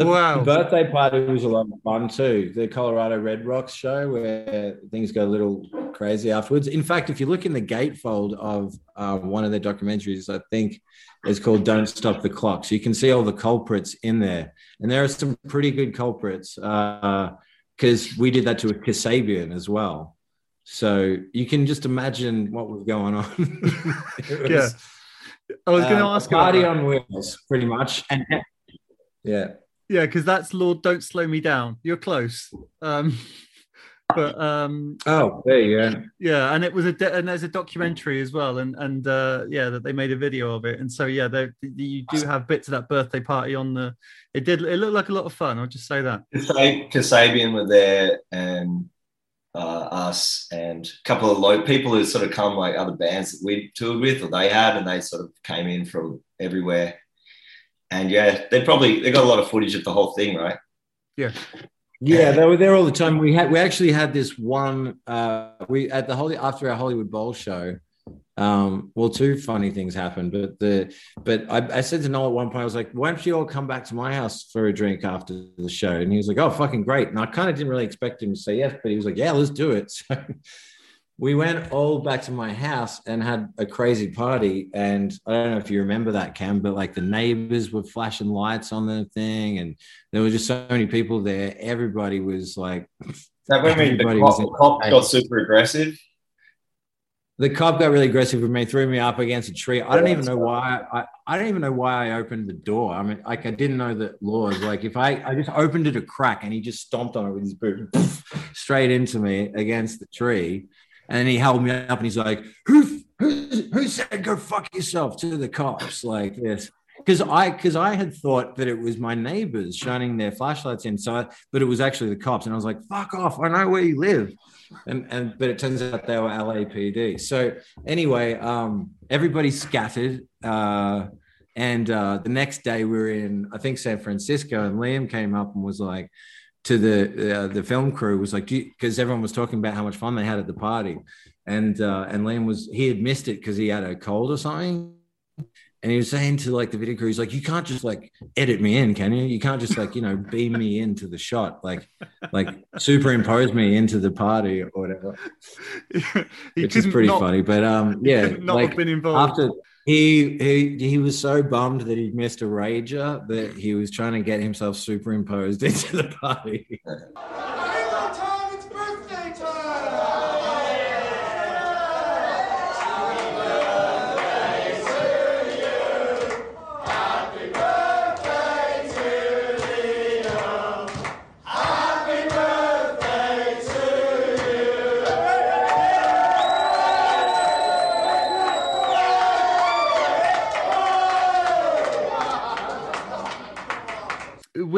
[SPEAKER 4] The, wow. Birthday party was a lot of fun too. The Colorado Red Rocks show where things go a little crazy afterwards. In fact, if you look in the gatefold of uh, one of their documentaries, I think it's called Don't Stop the Clock. So you can see all the culprits in there. And there are some pretty good culprits because we did that to a Kasabian as well. So you can just imagine what was going on.
[SPEAKER 2] was, yeah. I was going to uh, ask
[SPEAKER 4] party on wheels, pretty much. And yeah.
[SPEAKER 2] Yeah, because that's Lord Don't Slow Me Down. You're close. Um, but um
[SPEAKER 4] oh there you go.
[SPEAKER 2] yeah and it was a de- and there's a documentary as well and and uh yeah that they made a video of it. And so yeah they you do have bits of that birthday party on the it did it looked like a lot of fun i'll just say that.
[SPEAKER 6] Kasabian were there and uh, us and a couple of low people who sort of come like other bands that we toured with or they had and they sort of came in from everywhere. And yeah, they probably they got a lot of footage of the whole thing, right?
[SPEAKER 2] Yeah.
[SPEAKER 4] Yeah, they were there all the time. We had we actually had this one uh we at the Holy after our Hollywood Bowl show. Um, well, two funny things happened, but the but I, I said to Noel at one point, I was like, why don't you all come back to my house for a drink after the show? And he was like, Oh, fucking great. And I kind of didn't really expect him to say yes, but he was like, Yeah, let's do it. So we went all back to my house and had a crazy party. And I don't know if you remember that, Cam, but like the neighbors were flashing lights on the thing, and there were just so many people there. Everybody was like,
[SPEAKER 6] that when the cop, the cop got super aggressive.
[SPEAKER 4] The cop got really aggressive with me, threw me up against a tree. I don't even know why. I, I don't even know why I opened the door. I mean, like I didn't know the laws. Like if I, I just opened it a crack and he just stomped on it with his boot straight into me against the tree. And then he held me up and he's like, who, who, who said go fuck yourself to the cops like this? Because I because I had thought that it was my neighbors shining their flashlights inside, but it was actually the cops. And I was like, fuck off, I know where you live. And and but it turns out they were LAPD. So anyway, um, everybody scattered. Uh, and uh, the next day we were in, I think, San Francisco, and Liam came up and was like, to the uh, the film crew was like because everyone was talking about how much fun they had at the party. And uh, and Liam was he had missed it because he had a cold or something. And he was saying to like the video crew he's like you can't just like edit me in can you? You can't just like you know beam me into the shot like like superimpose me into the party or whatever. Which is pretty not, funny but um yeah not like after he he he was so bummed that he missed a rager that he was trying to get himself superimposed into the party.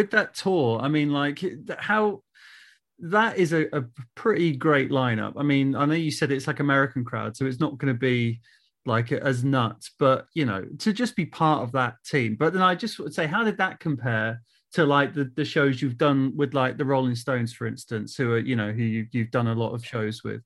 [SPEAKER 2] with that tour, I mean, like how that is a, a, pretty great lineup. I mean, I know you said it's like American crowd, so it's not going to be like as nuts, but you know, to just be part of that team. But then I just would say, how did that compare to like the, the shows you've done with like the Rolling Stones, for instance, who are you know who you, you've done a lot of shows with?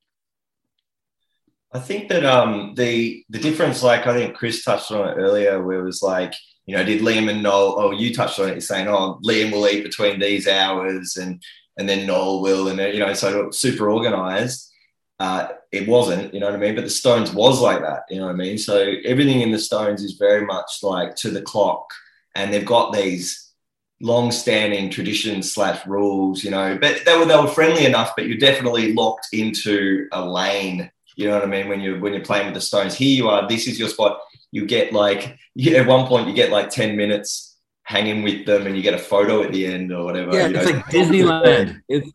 [SPEAKER 6] I think that um the the difference, like I think Chris touched on it earlier, where it was like, you know, did Liam and Noel? Oh, you touched on it, You're saying, oh, Liam will eat between these hours, and and then Noel will, and you know, so super organized. Uh, it wasn't, you know what I mean. But the Stones was like that, you know what I mean. So everything in the Stones is very much like to the clock, and they've got these long-standing traditions slash rules, you know. But they were they were friendly enough, but you're definitely locked into a lane you know what I mean? When you're when you're playing with the Stones, here you are. This is your spot. You get like you, at one point you get like ten minutes hanging with them, and you get a photo at the end or whatever.
[SPEAKER 4] Yeah,
[SPEAKER 6] you
[SPEAKER 4] it's
[SPEAKER 6] know?
[SPEAKER 4] like Disneyland. It's,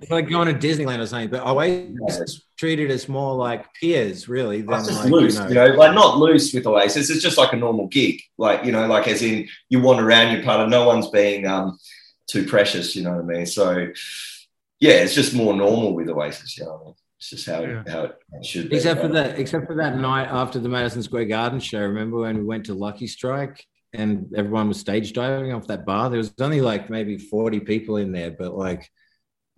[SPEAKER 4] it's like going to Disneyland or something. But Oasis is treated as more like peers, really, than
[SPEAKER 6] It's just
[SPEAKER 4] like
[SPEAKER 6] loose,
[SPEAKER 4] you know.
[SPEAKER 6] you know, like not loose with Oasis. It's just like a normal gig, like you know, like as in you wander around, you're part of. No one's being um, too precious, you know what I mean? So yeah, it's just more normal with Oasis, you know what I mean? It's just how it, how it should be.
[SPEAKER 4] Except for that, except for that night after the Madison Square Garden show. Remember when we went to Lucky Strike and everyone was stage diving off that bar? There was only like maybe forty people in there, but like,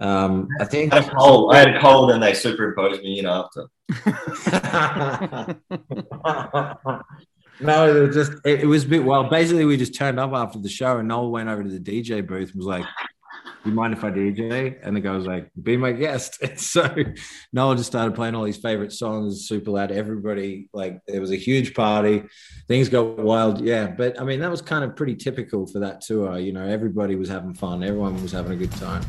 [SPEAKER 4] um, I think
[SPEAKER 6] I had a cold. I had a cold, and they superimposed me in after.
[SPEAKER 4] No, it was just it, it was a bit well. Basically, we just turned up after the show, and Noel went over to the DJ booth and was like, "You mind if I DJ?" And the guy was like, "Be my guest." And so Noel just started playing all his favorite songs, super loud. Everybody like there was a huge party. Things got wild, yeah. But I mean, that was kind of pretty typical for that tour. You know, everybody was having fun. Everyone was having a good time.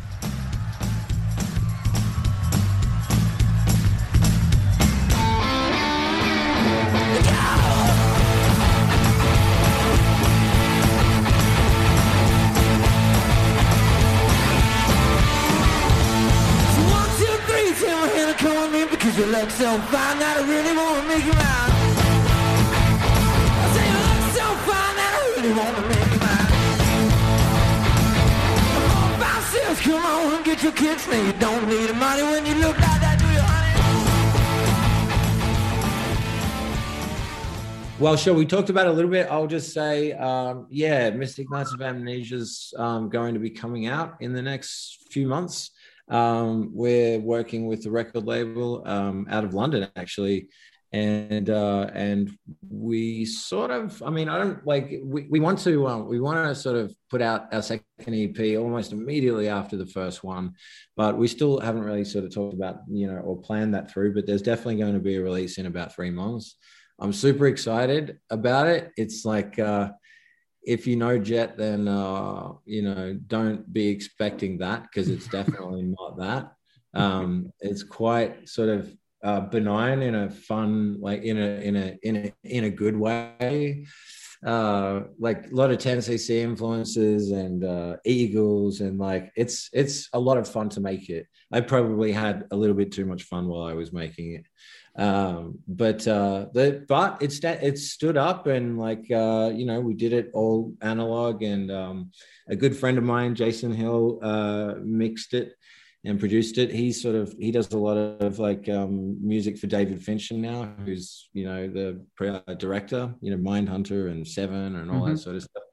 [SPEAKER 12] Your kicks. Now you don't need the money when you look like that, do you, honey?
[SPEAKER 4] Well, sure. We talked about a little bit. I'll just say, um, yeah, Mystic Knights of Amnesia is um, going to be coming out in the next few months. Um, we're working with the record label um, out of London, actually, and uh, and we sort of, I mean, I don't like we, we want to um, we want to sort of put out our second EP almost immediately after the first one, but we still haven't really sort of talked about you know or planned that through. But there's definitely going to be a release in about three months. I'm super excited about it. It's like uh, if you know Jet, then uh, you know don't be expecting that because it's definitely not that. Um, it's quite sort of uh, benign in a fun, like in a in a in a in a good way. Uh, like a lot of Tennessee influences and uh, Eagles, and like it's it's a lot of fun to make it. I probably had a little bit too much fun while I was making it um but uh the but it's that it stood up and like uh you know we did it all analog and um a good friend of mine jason hill uh mixed it and produced it he's sort of he does a lot of like um music for david fincher now who's you know the uh, director you know mindhunter and seven and all that
[SPEAKER 2] Mhm.
[SPEAKER 4] sort of stuff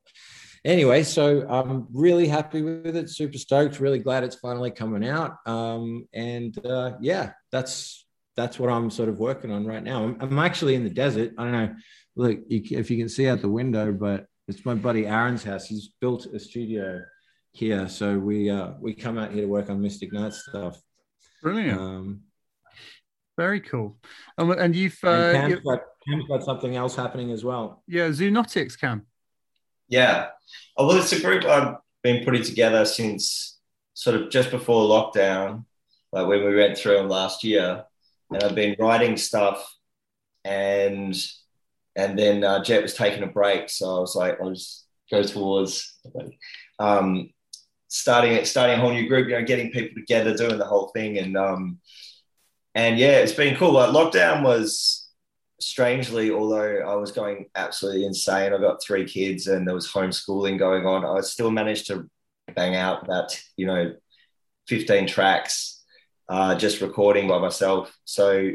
[SPEAKER 4] anyway so i'm really happy with it super stoked really glad it's finally coming out um and uh yeah that's that's what I'm sort of working on right now. I'm, I'm actually in the desert. I don't know, look you, if you can see out the window, but it's my buddy Aaron's house. He's built a studio here, so we uh, we come out here to work on Mystic Knight stuff.
[SPEAKER 2] Brilliant.
[SPEAKER 4] Um,
[SPEAKER 2] Very cool. And, and you've uh,
[SPEAKER 4] and Cam's got, Cam's got something else happening as well.
[SPEAKER 2] yeah, Zoonotics Cam.
[SPEAKER 6] Yeah. Oh, well, it's a group I've been putting together since sort of just before lockdown, like when we went through them last year. And I've been writing stuff and and then uh, Jet was taking a break. So I was like, I'll just go towards um, starting starting a whole new group, you know, getting people together, doing the whole thing. And um, and yeah, it's been cool. Like lockdown was strangely, although I was going absolutely insane, I got three kids and there was homeschooling going on. I still managed to bang out about, you know, 15 tracks, uh, just recording by myself. So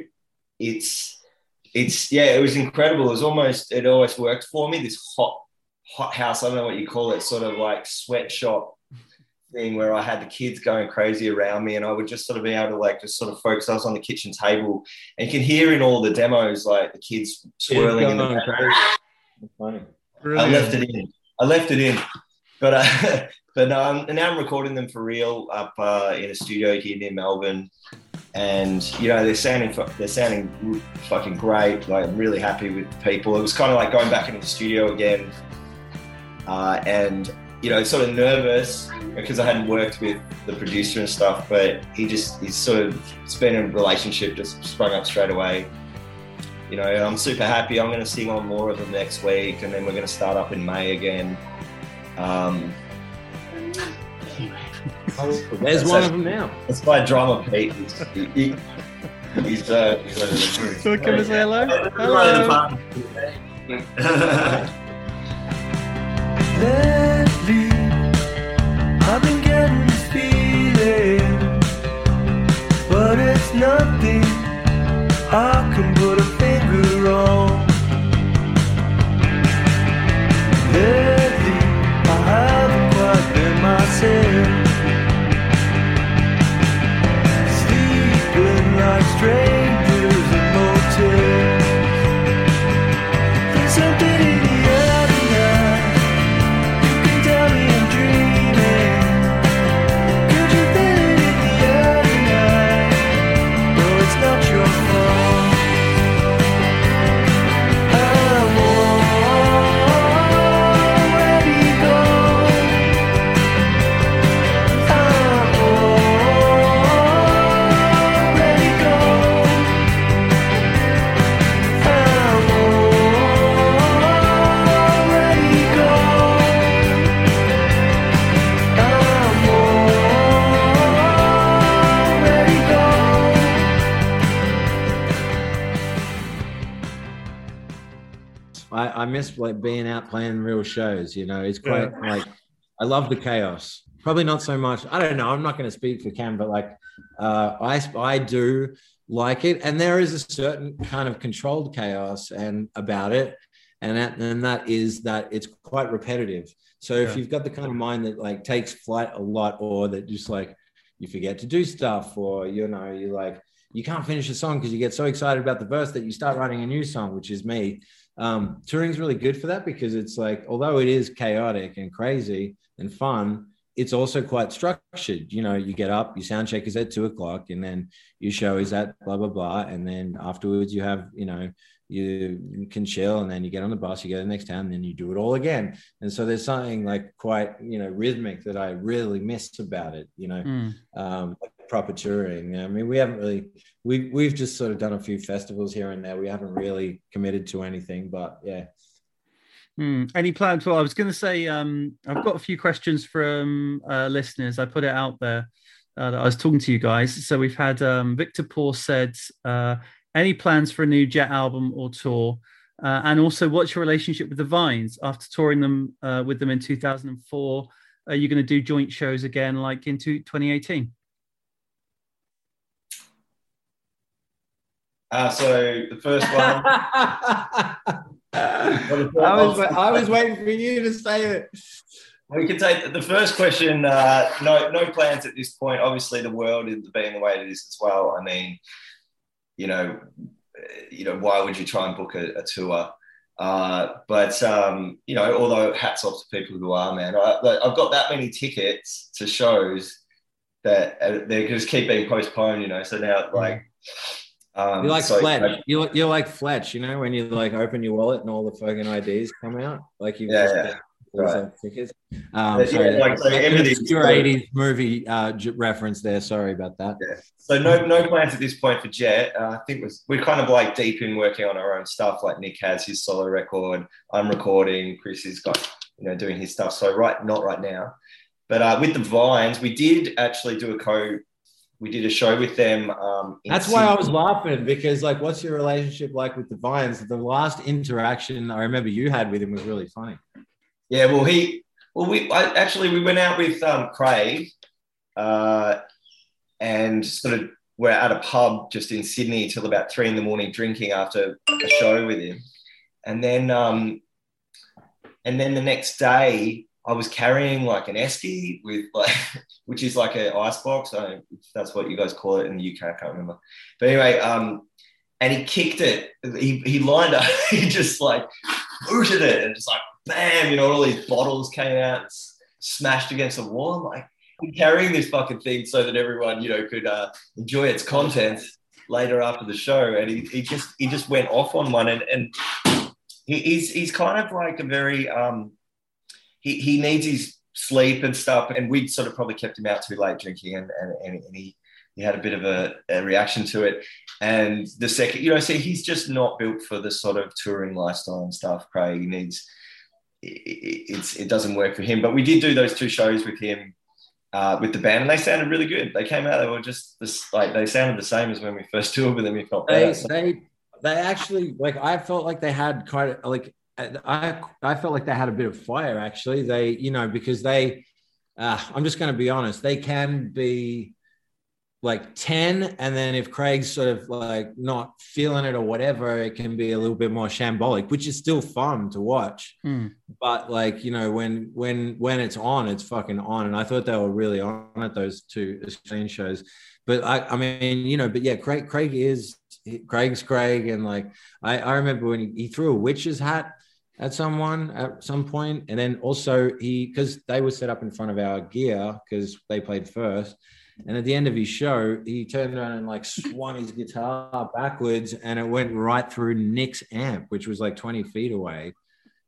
[SPEAKER 6] it's, it's, yeah, it was incredible. It was almost, it always worked for me. This hot, hot house, I don't know what you call it, sort of like sweatshop thing where I had the kids going crazy around me, and I would just sort of be able to like just sort of focus. I was on the kitchen table, and you can hear in all the demos like the kids swirling in the background.
[SPEAKER 4] Funny.
[SPEAKER 6] I left it in. I left it in, but uh, but um, and now I'm recording them for real up uh, in a studio here near Melbourne, and you know they're sounding they're sounding fucking great. Like I'm really happy with people. It was kind of like going back into the studio again, uh, and you know sort of nervous because I hadn't worked with the producer and stuff. But he just he's sort of it's been a relationship just sprung up straight away. You know, I'm super happy. I'm going to sing on more of them next week, and then we're going to start up in May again. Um,
[SPEAKER 4] There's one of them now.
[SPEAKER 6] That's by drummer, Pete. He's, he, he- he's, uh, he's over the
[SPEAKER 2] So come and say hello.
[SPEAKER 6] Hello.
[SPEAKER 12] Lately, I've been getting this feeling, but it's nothing I can put a finger on. Lately, I haven't quite been myself, sleeping like strangers
[SPEAKER 4] I, miss like being out playing real shows. You know, it's quite
[SPEAKER 2] Yeah.
[SPEAKER 4] like I love the chaos. Probably not so much. I don't know. I'm not going to speak for Cam, but like uh, I I do like it, and there is a certain kind of controlled chaos and about it, and that and that is that it's quite repetitive. So if
[SPEAKER 2] Yeah.
[SPEAKER 4] you've got the kind of mind that like takes flight a lot, or that just like you forget to do stuff, or you know you like you can't finish a song because you get so excited about the verse that you start writing a new song, which is me um, touring's really good for that because it's like although it is chaotic and crazy and fun it's also quite structured you know you get up your sound check is at two o'clock and then your show is at blah blah blah and then afterwards you have you know you can chill and then you get on the bus you go to the next town and then you do it all again and so there's something like quite you know rhythmic that i really miss about it you know
[SPEAKER 2] Mm.
[SPEAKER 4] um, proper touring. I mean, we haven't really we we've just sort of done a few festivals here and there. We haven't really committed to anything, but yeah.
[SPEAKER 2] Hmm. Any plans? Well, I was going to say um, I've got a few questions from uh, listeners. I put it out there uh, that I was talking to you guys. So we've had um, Victor Paul said, uh, any plans for a new Jet album or tour? Uh, and also, what's your relationship with the Vines after touring them uh, with them in 2004? Are you going to do joint shows again, like into 2018?
[SPEAKER 6] Uh, so the first one.
[SPEAKER 4] I was I was waiting for you to say it.
[SPEAKER 6] We can take the first question. Uh, no, no plans at this point. Obviously, the world is being the way it is as well. I mean, you know, you know, why would you try and book a, a tour? Uh, but um, you know, although hats off to people who are, man. I, I've got that many tickets to shows that uh, they just keep being postponed. You know, so now like. Um,
[SPEAKER 4] You're like
[SPEAKER 6] so-
[SPEAKER 4] Fletch. You're, you're like Fletch, you know, when you like open your wallet and all the fucking IDs come out. Like you've
[SPEAKER 6] Yeah, yeah. Right.
[SPEAKER 4] tickets. Um,
[SPEAKER 6] Yeah,
[SPEAKER 4] sorry,
[SPEAKER 6] like, so
[SPEAKER 4] obscure 80s movie uh, reference there. Sorry about that.
[SPEAKER 6] So no, no plans at this point for Jet. Uh, I think was we're kind of like deep in working on our own stuff. Like Nick has his solo record, I'm recording, Chris has got you know doing his stuff. So right, not right now, but uh, with the Vines, we did actually do a co. We did a show with them. Um,
[SPEAKER 4] That's why I was laughing because, like, what's your relationship like with the Vines? The last interaction I remember you had with him was really funny.
[SPEAKER 6] Yeah, well, he, well, we I, actually we went out with um, Craig, uh, and sort of we're at a pub just in Sydney till about three in the morning drinking after a show with him, and then um, and then the next day I was carrying like an esky with like, which is like an ice box. I don't if that's what you guys call it in the UK. I can't remember. But anyway, um, and he kicked it. He, he lined up. he just like booted it and just like bam, you know, all these bottles came out, smashed against the wall. I'm like, carrying this fucking thing so that everyone, you know, could uh, enjoy its contents later after the show. And he, he just he just went off on one and and he, he's he's kind of like a very um he, he needs his sleep and stuff. And we'd sort of probably kept him out too late drinking and and, and, and he he had a bit of a, a reaction to it. And the second, you know, see, he's just not built for the sort of touring lifestyle and stuff. Craig he needs it, it- it's it doesn't work for him. But we did do those two shows with him uh, with the band, and they sounded really good. They came out, they were just this, like they sounded the same as when we first toured with them. If not better.
[SPEAKER 4] they
[SPEAKER 6] So-
[SPEAKER 4] they they actually like I felt like they had quite a, like I I felt like they had a bit of fire actually. They you know because they uh, I'm just going to be honest. They can be like 10 and then if Craig's sort of like not feeling it or whatever it can be a little bit more shambolic which is still fun to watch
[SPEAKER 2] Hmm.
[SPEAKER 4] but like you know when when when it's on it's fucking on and i thought they were really on at those two australian shows but i i mean you know but yeah craig craig is craig's craig and like i i remember when he, he threw a witch's hat at someone at some point and then also he because they were set up in front of our gear because they played first and at the end of his show, he turned around and like swung his guitar backwards and it went right through Nick's amp, which was like 20 feet away.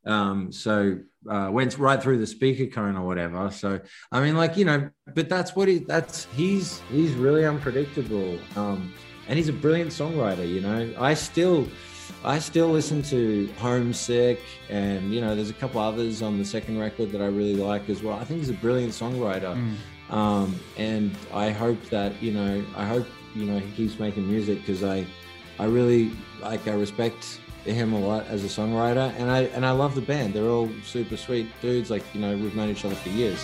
[SPEAKER 4] Um, so uh, went right through the speaker cone or whatever. So I mean, like, you know, but that's what he that's he's he's really unpredictable. Um, and he's a brilliant songwriter, you know. I still I still listen to Homesick and you know, there's a couple others on the second record that I really like as well. I think he's a brilliant songwriter.
[SPEAKER 2] Mm.
[SPEAKER 4] Um, and I hope that, you know, I hope, you know, he keeps making music because I, I really like, I respect him a lot as a songwriter and I, and I love the band. They're all super sweet dudes. Like, you know, we've known each other for years.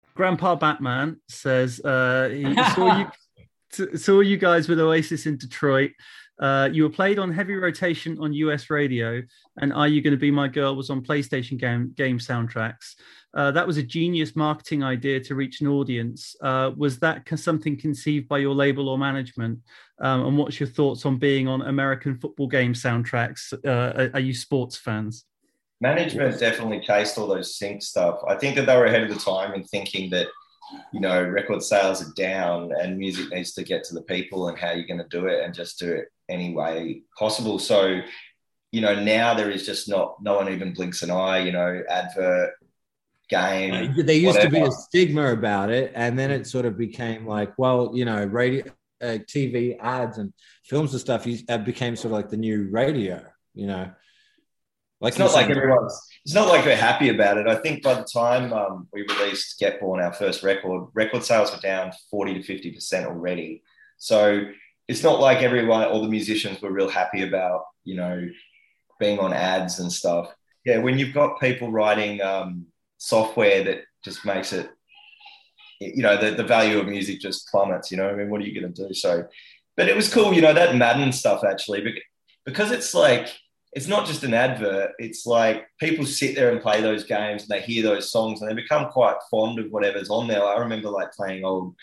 [SPEAKER 2] Grandpa Batman says uh, he saw you t- saw you guys with Oasis in Detroit. Uh, you were played on heavy rotation on US radio, and "Are You Going to Be My Girl" was on PlayStation game game soundtracks. Uh, that was a genius marketing idea to reach an audience. Uh, was that something conceived by your label or management? Um, and what's your thoughts on being on American football game soundtracks? Uh, are, are you sports fans?
[SPEAKER 6] Management definitely chased all those sync stuff. I think that they were ahead of the time in thinking that, you know, record sales are down and music needs to get to the people and how you're going to do it and just do it any way possible. So, you know, now there is just not, no one even blinks an eye, you know, advert, game.
[SPEAKER 4] there used to be a stigma about it and then it sort of became like well you know radio uh, tv ads and films and stuff uh, became sort of like the new radio you know like
[SPEAKER 6] it's not like everyone's it's not like we're happy about it. I think by the time um, we released get born our first record record sales were down 40 to 50 percent already. So it's not like everyone all the musicians were real happy about you know being on ads and stuff. Yeah when you've got people writing um, software that just makes it you know the, the value of music just plummets you know i mean? What are you going to do? So but it was cool you know that madden stuff actually because it's like it's not just an advert it's like people sit there and play those games and they hear those songs and they become quite fond of whatever's on there i remember like playing old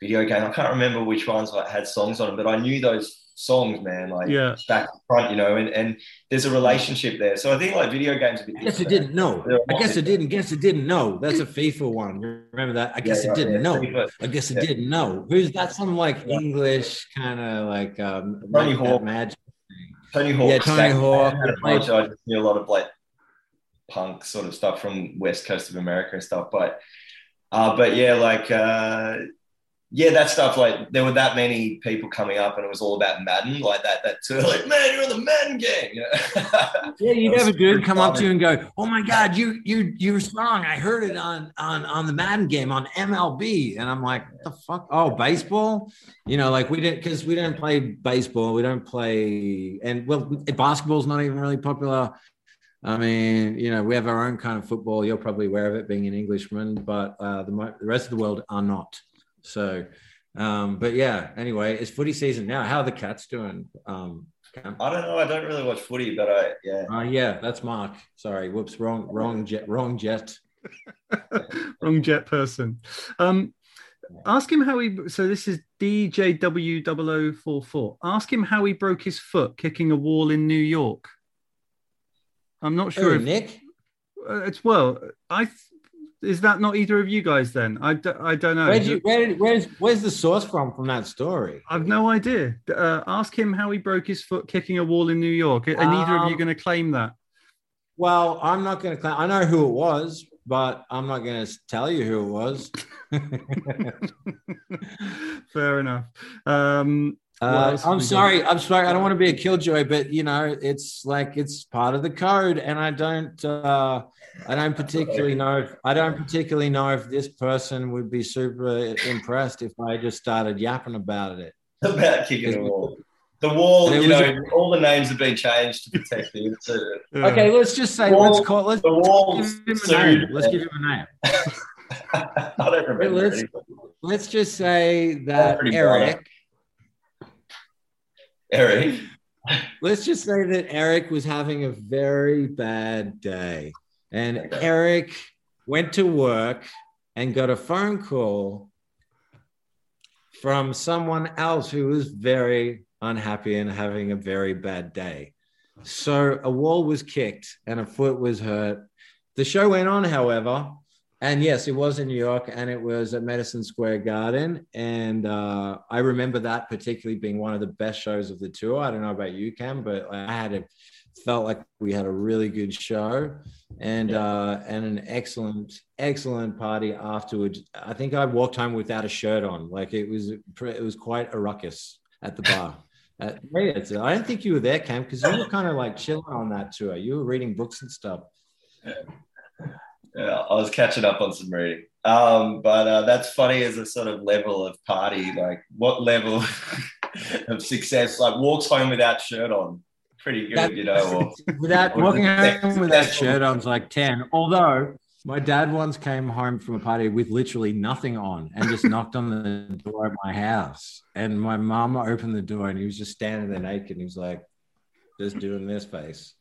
[SPEAKER 6] video game i can't remember which ones like, had songs on them but i knew those songs, man. Like
[SPEAKER 5] Yeah.
[SPEAKER 6] back to front, you know, and, and there's a relationship there. So I think like video games. Are a bit
[SPEAKER 4] I guess it didn't know. I guess it didn't. Guess it didn't know. That's a FIFA one. Remember that? I guess
[SPEAKER 6] Yeah,
[SPEAKER 4] it
[SPEAKER 6] right,
[SPEAKER 4] didn't
[SPEAKER 6] yeah,
[SPEAKER 4] know.
[SPEAKER 6] FIFA.
[SPEAKER 4] I guess it
[SPEAKER 6] Yeah.
[SPEAKER 4] didn't know. Who's that? some like English kind of like um
[SPEAKER 6] Tony Hawk.
[SPEAKER 4] magic.
[SPEAKER 6] Tony Hawk.
[SPEAKER 4] Yeah, Tony Hawk.
[SPEAKER 6] had a bunch. I just knew a lot of like punk sort of stuff from West Coast of America and stuff. But uh, but yeah, like uh, yeah, that stuff. Like there were that many people coming up, and it was all about Madden, like that. That too, like man, you're in the Madden game. You know?
[SPEAKER 4] Yeah, you never dude come up to you and go, "Oh my god, you you your song! I heard it on on on the Madden game on MLB," and I'm like, "What the fuck? Oh, baseball? You know, like we didn't because we didn't play baseball. We don't play, and well, basketball's not even really popular. I mean, you know, we have our own kind of football. You're probably aware of it, being an Englishman, but uh, the, the rest of the world are not. So, um, but yeah. Anyway, it's footy season now. How are the cats doing? Um, Cam?
[SPEAKER 6] I don't know. I don't really watch footy, but I yeah.
[SPEAKER 4] Uh, yeah, that's Mark. Sorry, whoops, wrong, wrong jet, wrong jet.
[SPEAKER 5] Wrong jet person. Um, ask him how he. So this is DJW0044. Ask him how he broke his foot kicking a wall in New York. I'm not sure
[SPEAKER 4] Who,
[SPEAKER 5] if
[SPEAKER 4] Nick.
[SPEAKER 5] Uh, it's well. I th- is that not either of you guys? Then I, d- I don't know.
[SPEAKER 4] Where you, where, where's, where's the source from from that story?
[SPEAKER 5] I've no idea. Uh, ask him how he broke his foot kicking a wall in New York. Are neither of you
[SPEAKER 4] Um,
[SPEAKER 5] going to claim that?
[SPEAKER 4] Well, I'm not going to claim. I know who it was, but I'm not going to tell you who it was.
[SPEAKER 5] Fair enough. Um,
[SPEAKER 4] Uh, I'm
[SPEAKER 5] got?
[SPEAKER 4] sorry. I'm sorry. I don't want to be a killjoy, but you know, it's like it's part of the code, and I don't. Uh, I don't particularly know. If, I don't particularly know if this person would be super impressed if I just started yapping about it.
[SPEAKER 6] about kicking the wall. The wall, you know, all the names have been changed to protect the innocent.
[SPEAKER 4] Okay, let's just say
[SPEAKER 6] Wall-
[SPEAKER 4] let's call let's
[SPEAKER 6] the wall
[SPEAKER 4] give him a name. Let's give him a name.
[SPEAKER 6] I don't remember.
[SPEAKER 4] Let's, let's just say that Eric.
[SPEAKER 6] Eric.
[SPEAKER 4] Let's just say that Eric was having a very bad day. And Eric went to work and got a phone call from someone else who was very unhappy and having a very bad day. So a wall was kicked and a foot was hurt. The show went on, however, and yes, it was in New York and it was at Madison Square Garden. And uh, I remember that particularly being one of the best shows of the tour. I don't know about you, Cam, but I had it felt like we had a really good show and uh, and an excellent excellent party afterwards. I think I walked home without a shirt on. Like it was it was quite a ruckus at the bar. Yeah, I don't think you were there, Cam, because you were kind of like chilling on that tour. You were reading books and stuff.
[SPEAKER 6] Yeah, I was catching up on some reading. Um, but uh, that's funny as a sort of level of party. Like, what level of success? Like, walks home without shirt on. Pretty good,
[SPEAKER 4] That-
[SPEAKER 6] you know. Or,
[SPEAKER 4] without
[SPEAKER 6] or
[SPEAKER 4] walking home with that shirt on is like 10 although my dad once came home from a party with literally nothing on and just knocked on the door at my house. And my mama opened the door and he was just standing there naked. And he was like just doing this face.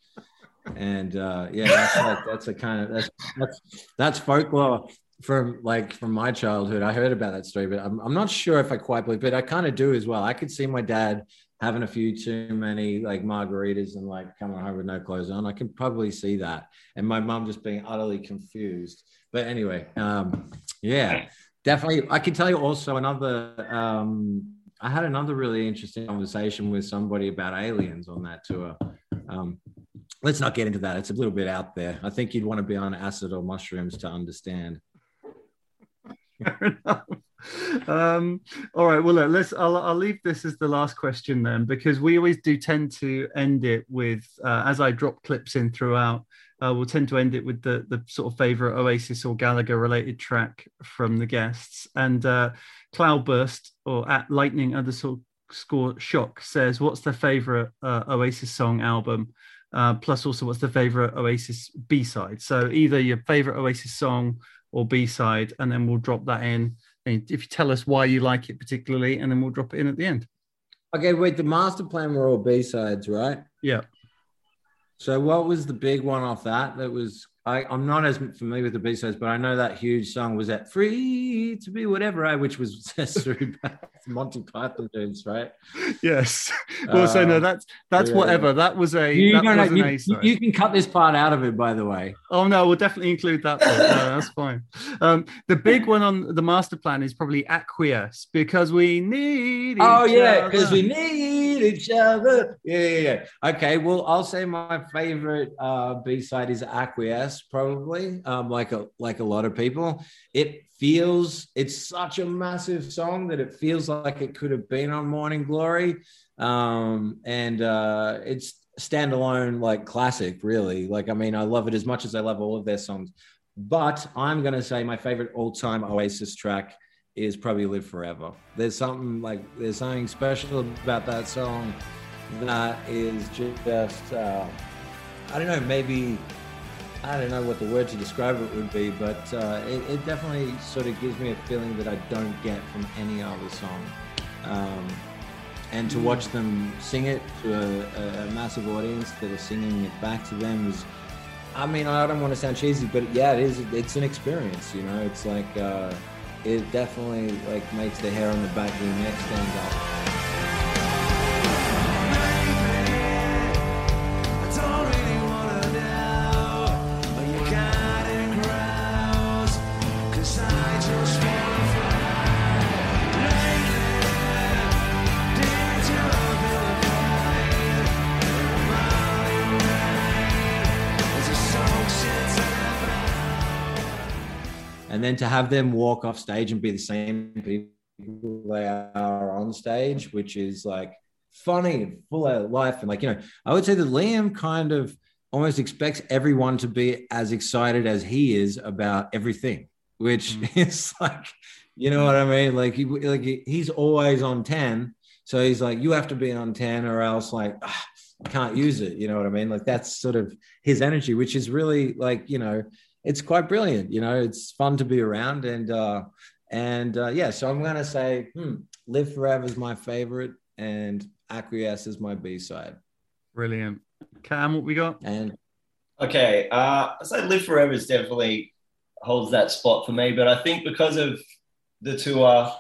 [SPEAKER 4] And uh yeah that's like that's a kind of that's that's that's folklore from like from my childhood. I heard about that story but i'm, I'm not sure if i quite believe but i kind of do as well. I could see my dad having a few too many like margaritas and like coming home with no clothes on. I can probably see that. And my mom just being utterly confused. But anyway, um, yeah, definitely. I can tell you also another, um, I had another really interesting conversation with somebody about aliens on that tour. Um, let's not get into that. It's a little bit out there. I think you'd want to be on acid or mushrooms to understand.
[SPEAKER 5] Um, all right. Well, let's. I'll, I'll leave this as the last question then, because we always do tend to end it with, uh, as I drop clips in throughout, uh, we'll tend to end it with the the sort of favorite Oasis or Gallagher related track from the guests. And uh, Cloudburst or at Lightning underscore score shock says, "What's the favorite uh, Oasis song album?" Uh, plus, also, what's the favorite Oasis B side? So either your favorite Oasis song or B side, and then we'll drop that in. And if you tell us why you like it particularly, and then we'll drop it in at the end.
[SPEAKER 4] Okay, wait, the master plan were all B sides, right?
[SPEAKER 5] Yeah.
[SPEAKER 4] So what was the big one off that? That was I, I'm not as familiar with the B sides, but I know that huge song was that "Free to Be Whatever I," which was through Monty Python dudes, right?
[SPEAKER 5] Yes. well, so no,
[SPEAKER 4] Um,
[SPEAKER 5] that's that's
[SPEAKER 4] yeah.
[SPEAKER 5] whatever. That was a
[SPEAKER 4] You,
[SPEAKER 5] that was
[SPEAKER 4] know-
[SPEAKER 5] an
[SPEAKER 4] you- you can cut this part out of it, by the way.
[SPEAKER 5] Oh no, we'll definitely include that. No, that's fine. Um, the big one on the master plan is probably acquiesce because we need.
[SPEAKER 4] Oh yeah, because we need each other. Yeah, yeah, yeah. Okay, well, I'll say my favorite uh, B side is Acquiesce, probably. Um, like a like a lot of people, it feels it's such a massive song that it feels like it could have been on Morning Glory, um, and uh, it's standalone like classic, really. Like, I mean, I love it as much as I love all of their songs. But I'm gonna say my favorite all-time Oasis track is probably Live Forever. There's something like there's something special about that song that is just uh, I don't know, maybe I don't know what the word to describe it would be, but uh, it, it definitely sort of gives me a feeling that I don't get from any other song. Um, and to watch them sing it to a, a massive audience that are singing it back to them is I mean, I don't want to sound cheesy, but yeah, it is. It's an experience, you know. It's like uh, it definitely like makes the hair on the back of your neck stand up. Then to have them walk off stage and be the same people they are on stage, which is like funny and full of life. And like, you know, I would say that Liam kind of almost expects everyone to be as excited as he is about everything, which is like, you know what I mean? Like, he, like he- he's always on 10. So he's like, you have to be on 10 or else like, ah, I can't use it. You know what I mean? Like that's sort of his energy, which is really like, you know, it's quite brilliant. You know, it's fun to be around, and uh, and uh, yeah. So I'm gonna say, hmm, "Live Forever" is my favorite, and "Acquiesce" is my B side.
[SPEAKER 5] Brilliant. Cam, what we got?
[SPEAKER 4] And
[SPEAKER 6] Okay, uh, I say Live Forever is definitely holds that spot for me, but I think because of the tour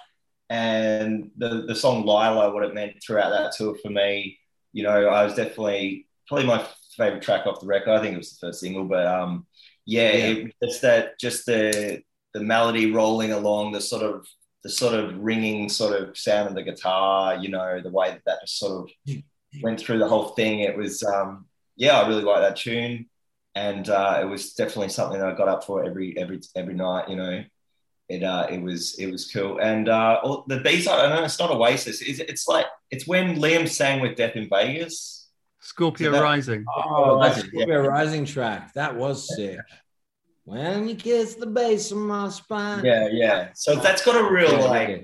[SPEAKER 6] and the the song Lyla, what it meant throughout that tour for me, you know, I was definitely probably my favorite track off the record. I think it was the first single, but um, yeah,
[SPEAKER 4] Yeah.
[SPEAKER 6] It, it's that just the the melody rolling along, the sort of the sort of ringing sort of sound of the guitar, you know, the way that that just sort of went through the whole thing. It was, um, yeah, I really like that tune, and uh, it was definitely something that I got up for every every every night. You know, it uh, it was it was cool. And uh, all- the B side, I know it's not Oasis. It's, it's like it's when Liam sang with Death in Vegas.
[SPEAKER 5] Scorpio
[SPEAKER 6] So that-
[SPEAKER 5] Rising.
[SPEAKER 4] Oh, that's
[SPEAKER 6] Rising,
[SPEAKER 4] Scorpio Rising track. That was sick. When you kiss the base of my spine.
[SPEAKER 6] Yeah, yeah. So that's got a real
[SPEAKER 4] Yeah,
[SPEAKER 6] like
[SPEAKER 4] yeah.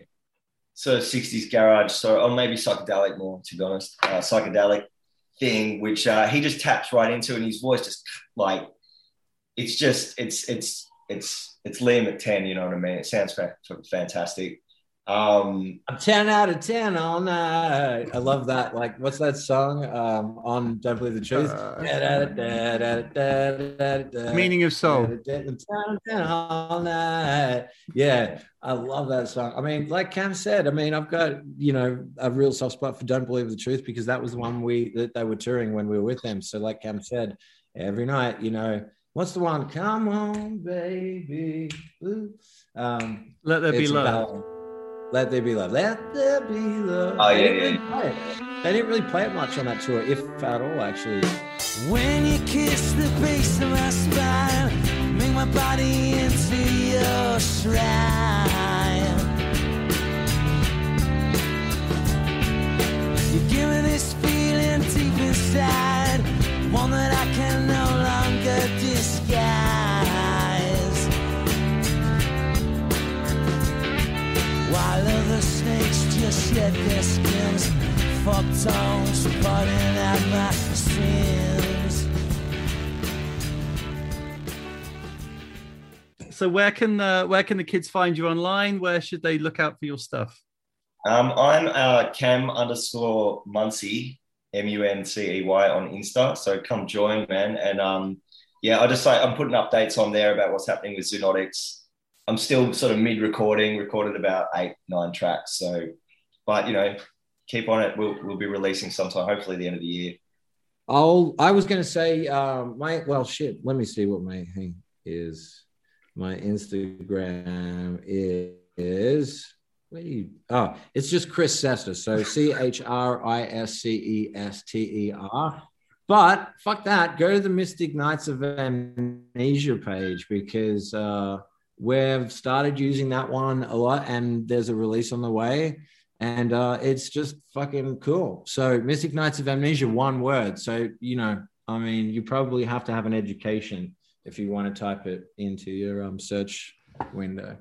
[SPEAKER 6] sort of 60s garage, so or maybe psychedelic more, to be honest, uh, psychedelic thing, which uh, he just taps right into, and his voice just like it's just it's it's it's it's Liam at 10, you know what I mean? It sounds fa- fantastic. Um,
[SPEAKER 4] I'm 10 out of 10 all night. I love that. Like, what's that song um, on Don't Believe the Truth?
[SPEAKER 5] Meaning of Soul.
[SPEAKER 4] 10 out of 10 all night. Yeah, I love that song. I mean, like Cam said, I mean, I've got, you know, a real soft spot for Don't Believe the Truth because that was the one we that they were touring when we were with them. So, like Cam said, every night, you know, what's the one? Come on, baby. Ooh. Um,
[SPEAKER 5] Let there be love.
[SPEAKER 4] about- let there be love. Let there be love.
[SPEAKER 6] Oh,
[SPEAKER 4] They
[SPEAKER 6] yeah,
[SPEAKER 4] didn't
[SPEAKER 6] yeah.
[SPEAKER 4] really play it. They didn't really play it much on that tour, if at all, actually.
[SPEAKER 12] When you kiss the base of my spine, make my body into your shrine. You give me this feeling deep inside, one that I can other just shed their skins, fuck tongues, putting out my sins.
[SPEAKER 5] So where can uh, where can the kids find you online? Where should they look out for your stuff?
[SPEAKER 6] Um, I'm uh, Cam underscore Muncey, M U N C E Y on Insta. So come join, man. And um, yeah, I just like I'm putting updates on there about what's happening with Zoonotics. I'm still sort of mid recording, recorded about eight, nine tracks. So, but you know, keep on it. We'll we'll be releasing sometime, hopefully the end of the year.
[SPEAKER 4] I'll. I was going to say um, my. Well, shit. Let me see what my thing is. My Instagram is. Do you? Oh, it's just Chris Cester. So C H R I S C E S T E R. But fuck that. Go to the Mystic Knights of Amnesia page because uh, we've started using that one a lot, and there's a release on the way and uh, it's just fucking cool. So Mystic Knights of Amnesia, one word. So you know, I mean, you probably have to have an education if you want to type it into your um, search window.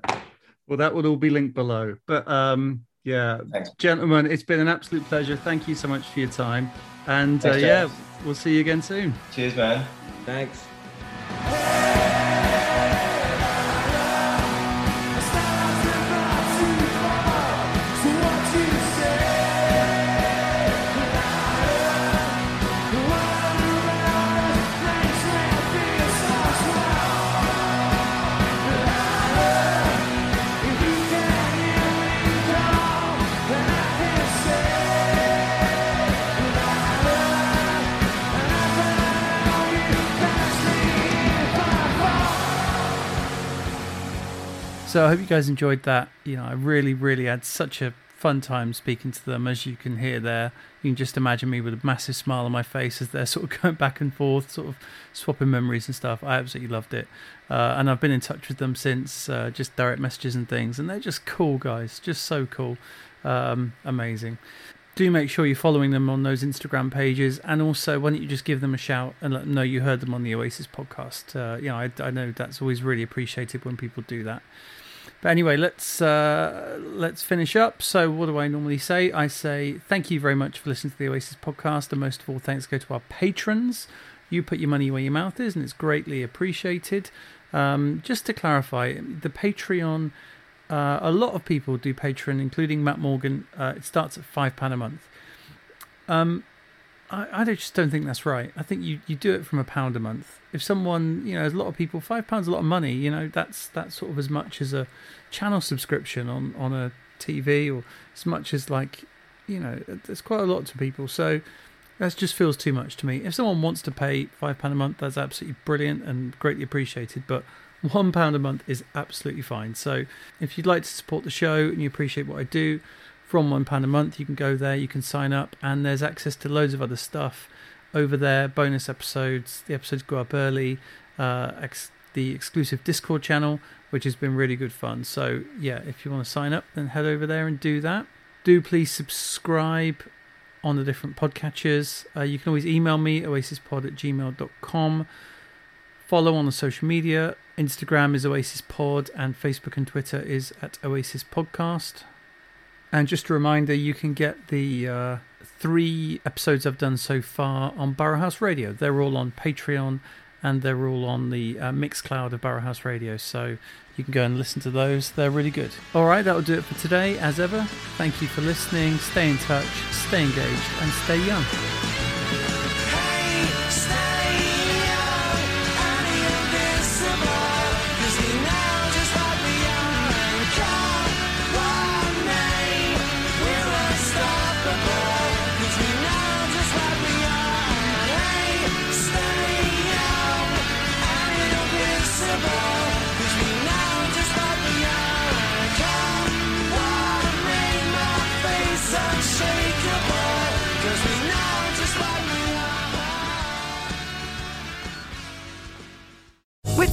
[SPEAKER 5] Well, that would all be linked below. But um, yeah, gentlemen, it's been an absolute pleasure. Thank you so much for your time, and uh, yeah, we'll see you again soon.
[SPEAKER 6] Cheers, man.
[SPEAKER 4] Thanks.
[SPEAKER 2] So I hope you guys enjoyed that. You know, I really, really had such a fun time speaking to them, as you can hear there. You can just imagine me with a massive smile on my face as they're sort of going back and forth, sort of swapping memories and stuff. I absolutely loved it. Uh, and I've been in touch with them since, uh, just direct messages and things. And they're just cool guys, just so cool. Um, amazing. Do make sure you're following them on those Instagram pages. And also, why don't you just give them a shout and let them know you heard them on the Oasis podcast? Uh, you know, I, I know that's always really appreciated when people do that. But anyway, let's uh, let's finish up. So, what do I normally say? I say thank you very much for listening to the Oasis podcast, and most of all, thanks go to our patrons. You put your money where your mouth is, and it's greatly appreciated. Um, just to clarify, the Patreon. Uh, a lot of people do Patreon, including Matt Morgan. Uh, it starts at five pound a month. Um, I, I just don't think that's right. I think you, you do it from a pound a month. If someone, you know, a lot of people, five pounds a lot of money. You know, that's that's sort of as much as a channel subscription on on a TV, or as much as like, you know, there's quite a lot to people. So that just feels too much to me. If someone wants to pay five pound a month, that's absolutely brilliant and greatly appreciated. But one pound a month is absolutely fine. So if you'd like to support the show and you appreciate what I do, from one pound a month, you can go there, you can sign up, and there's access to loads of other stuff over there. Bonus episodes, the episodes go up early. Uh, ex- the exclusive Discord channel, which has been really good fun. So yeah, if you want to sign up, then head over there and do that. Do please subscribe on the different podcatchers. Uh, you can always email me, oasispod at gmail.com. Follow on the social media. Instagram is Oasis Pod, and Facebook and Twitter is at Oasis Podcast. And just a reminder, you can get the uh, three episodes I've done so far on Barrelhouse Radio. They're all on Patreon and they're all on the uh, Mixcloud of Barrelhouse Radio. So you can go and listen to those. They're really good. All right, that'll do it for today. As ever, thank you for listening. Stay in touch, stay engaged, and stay young.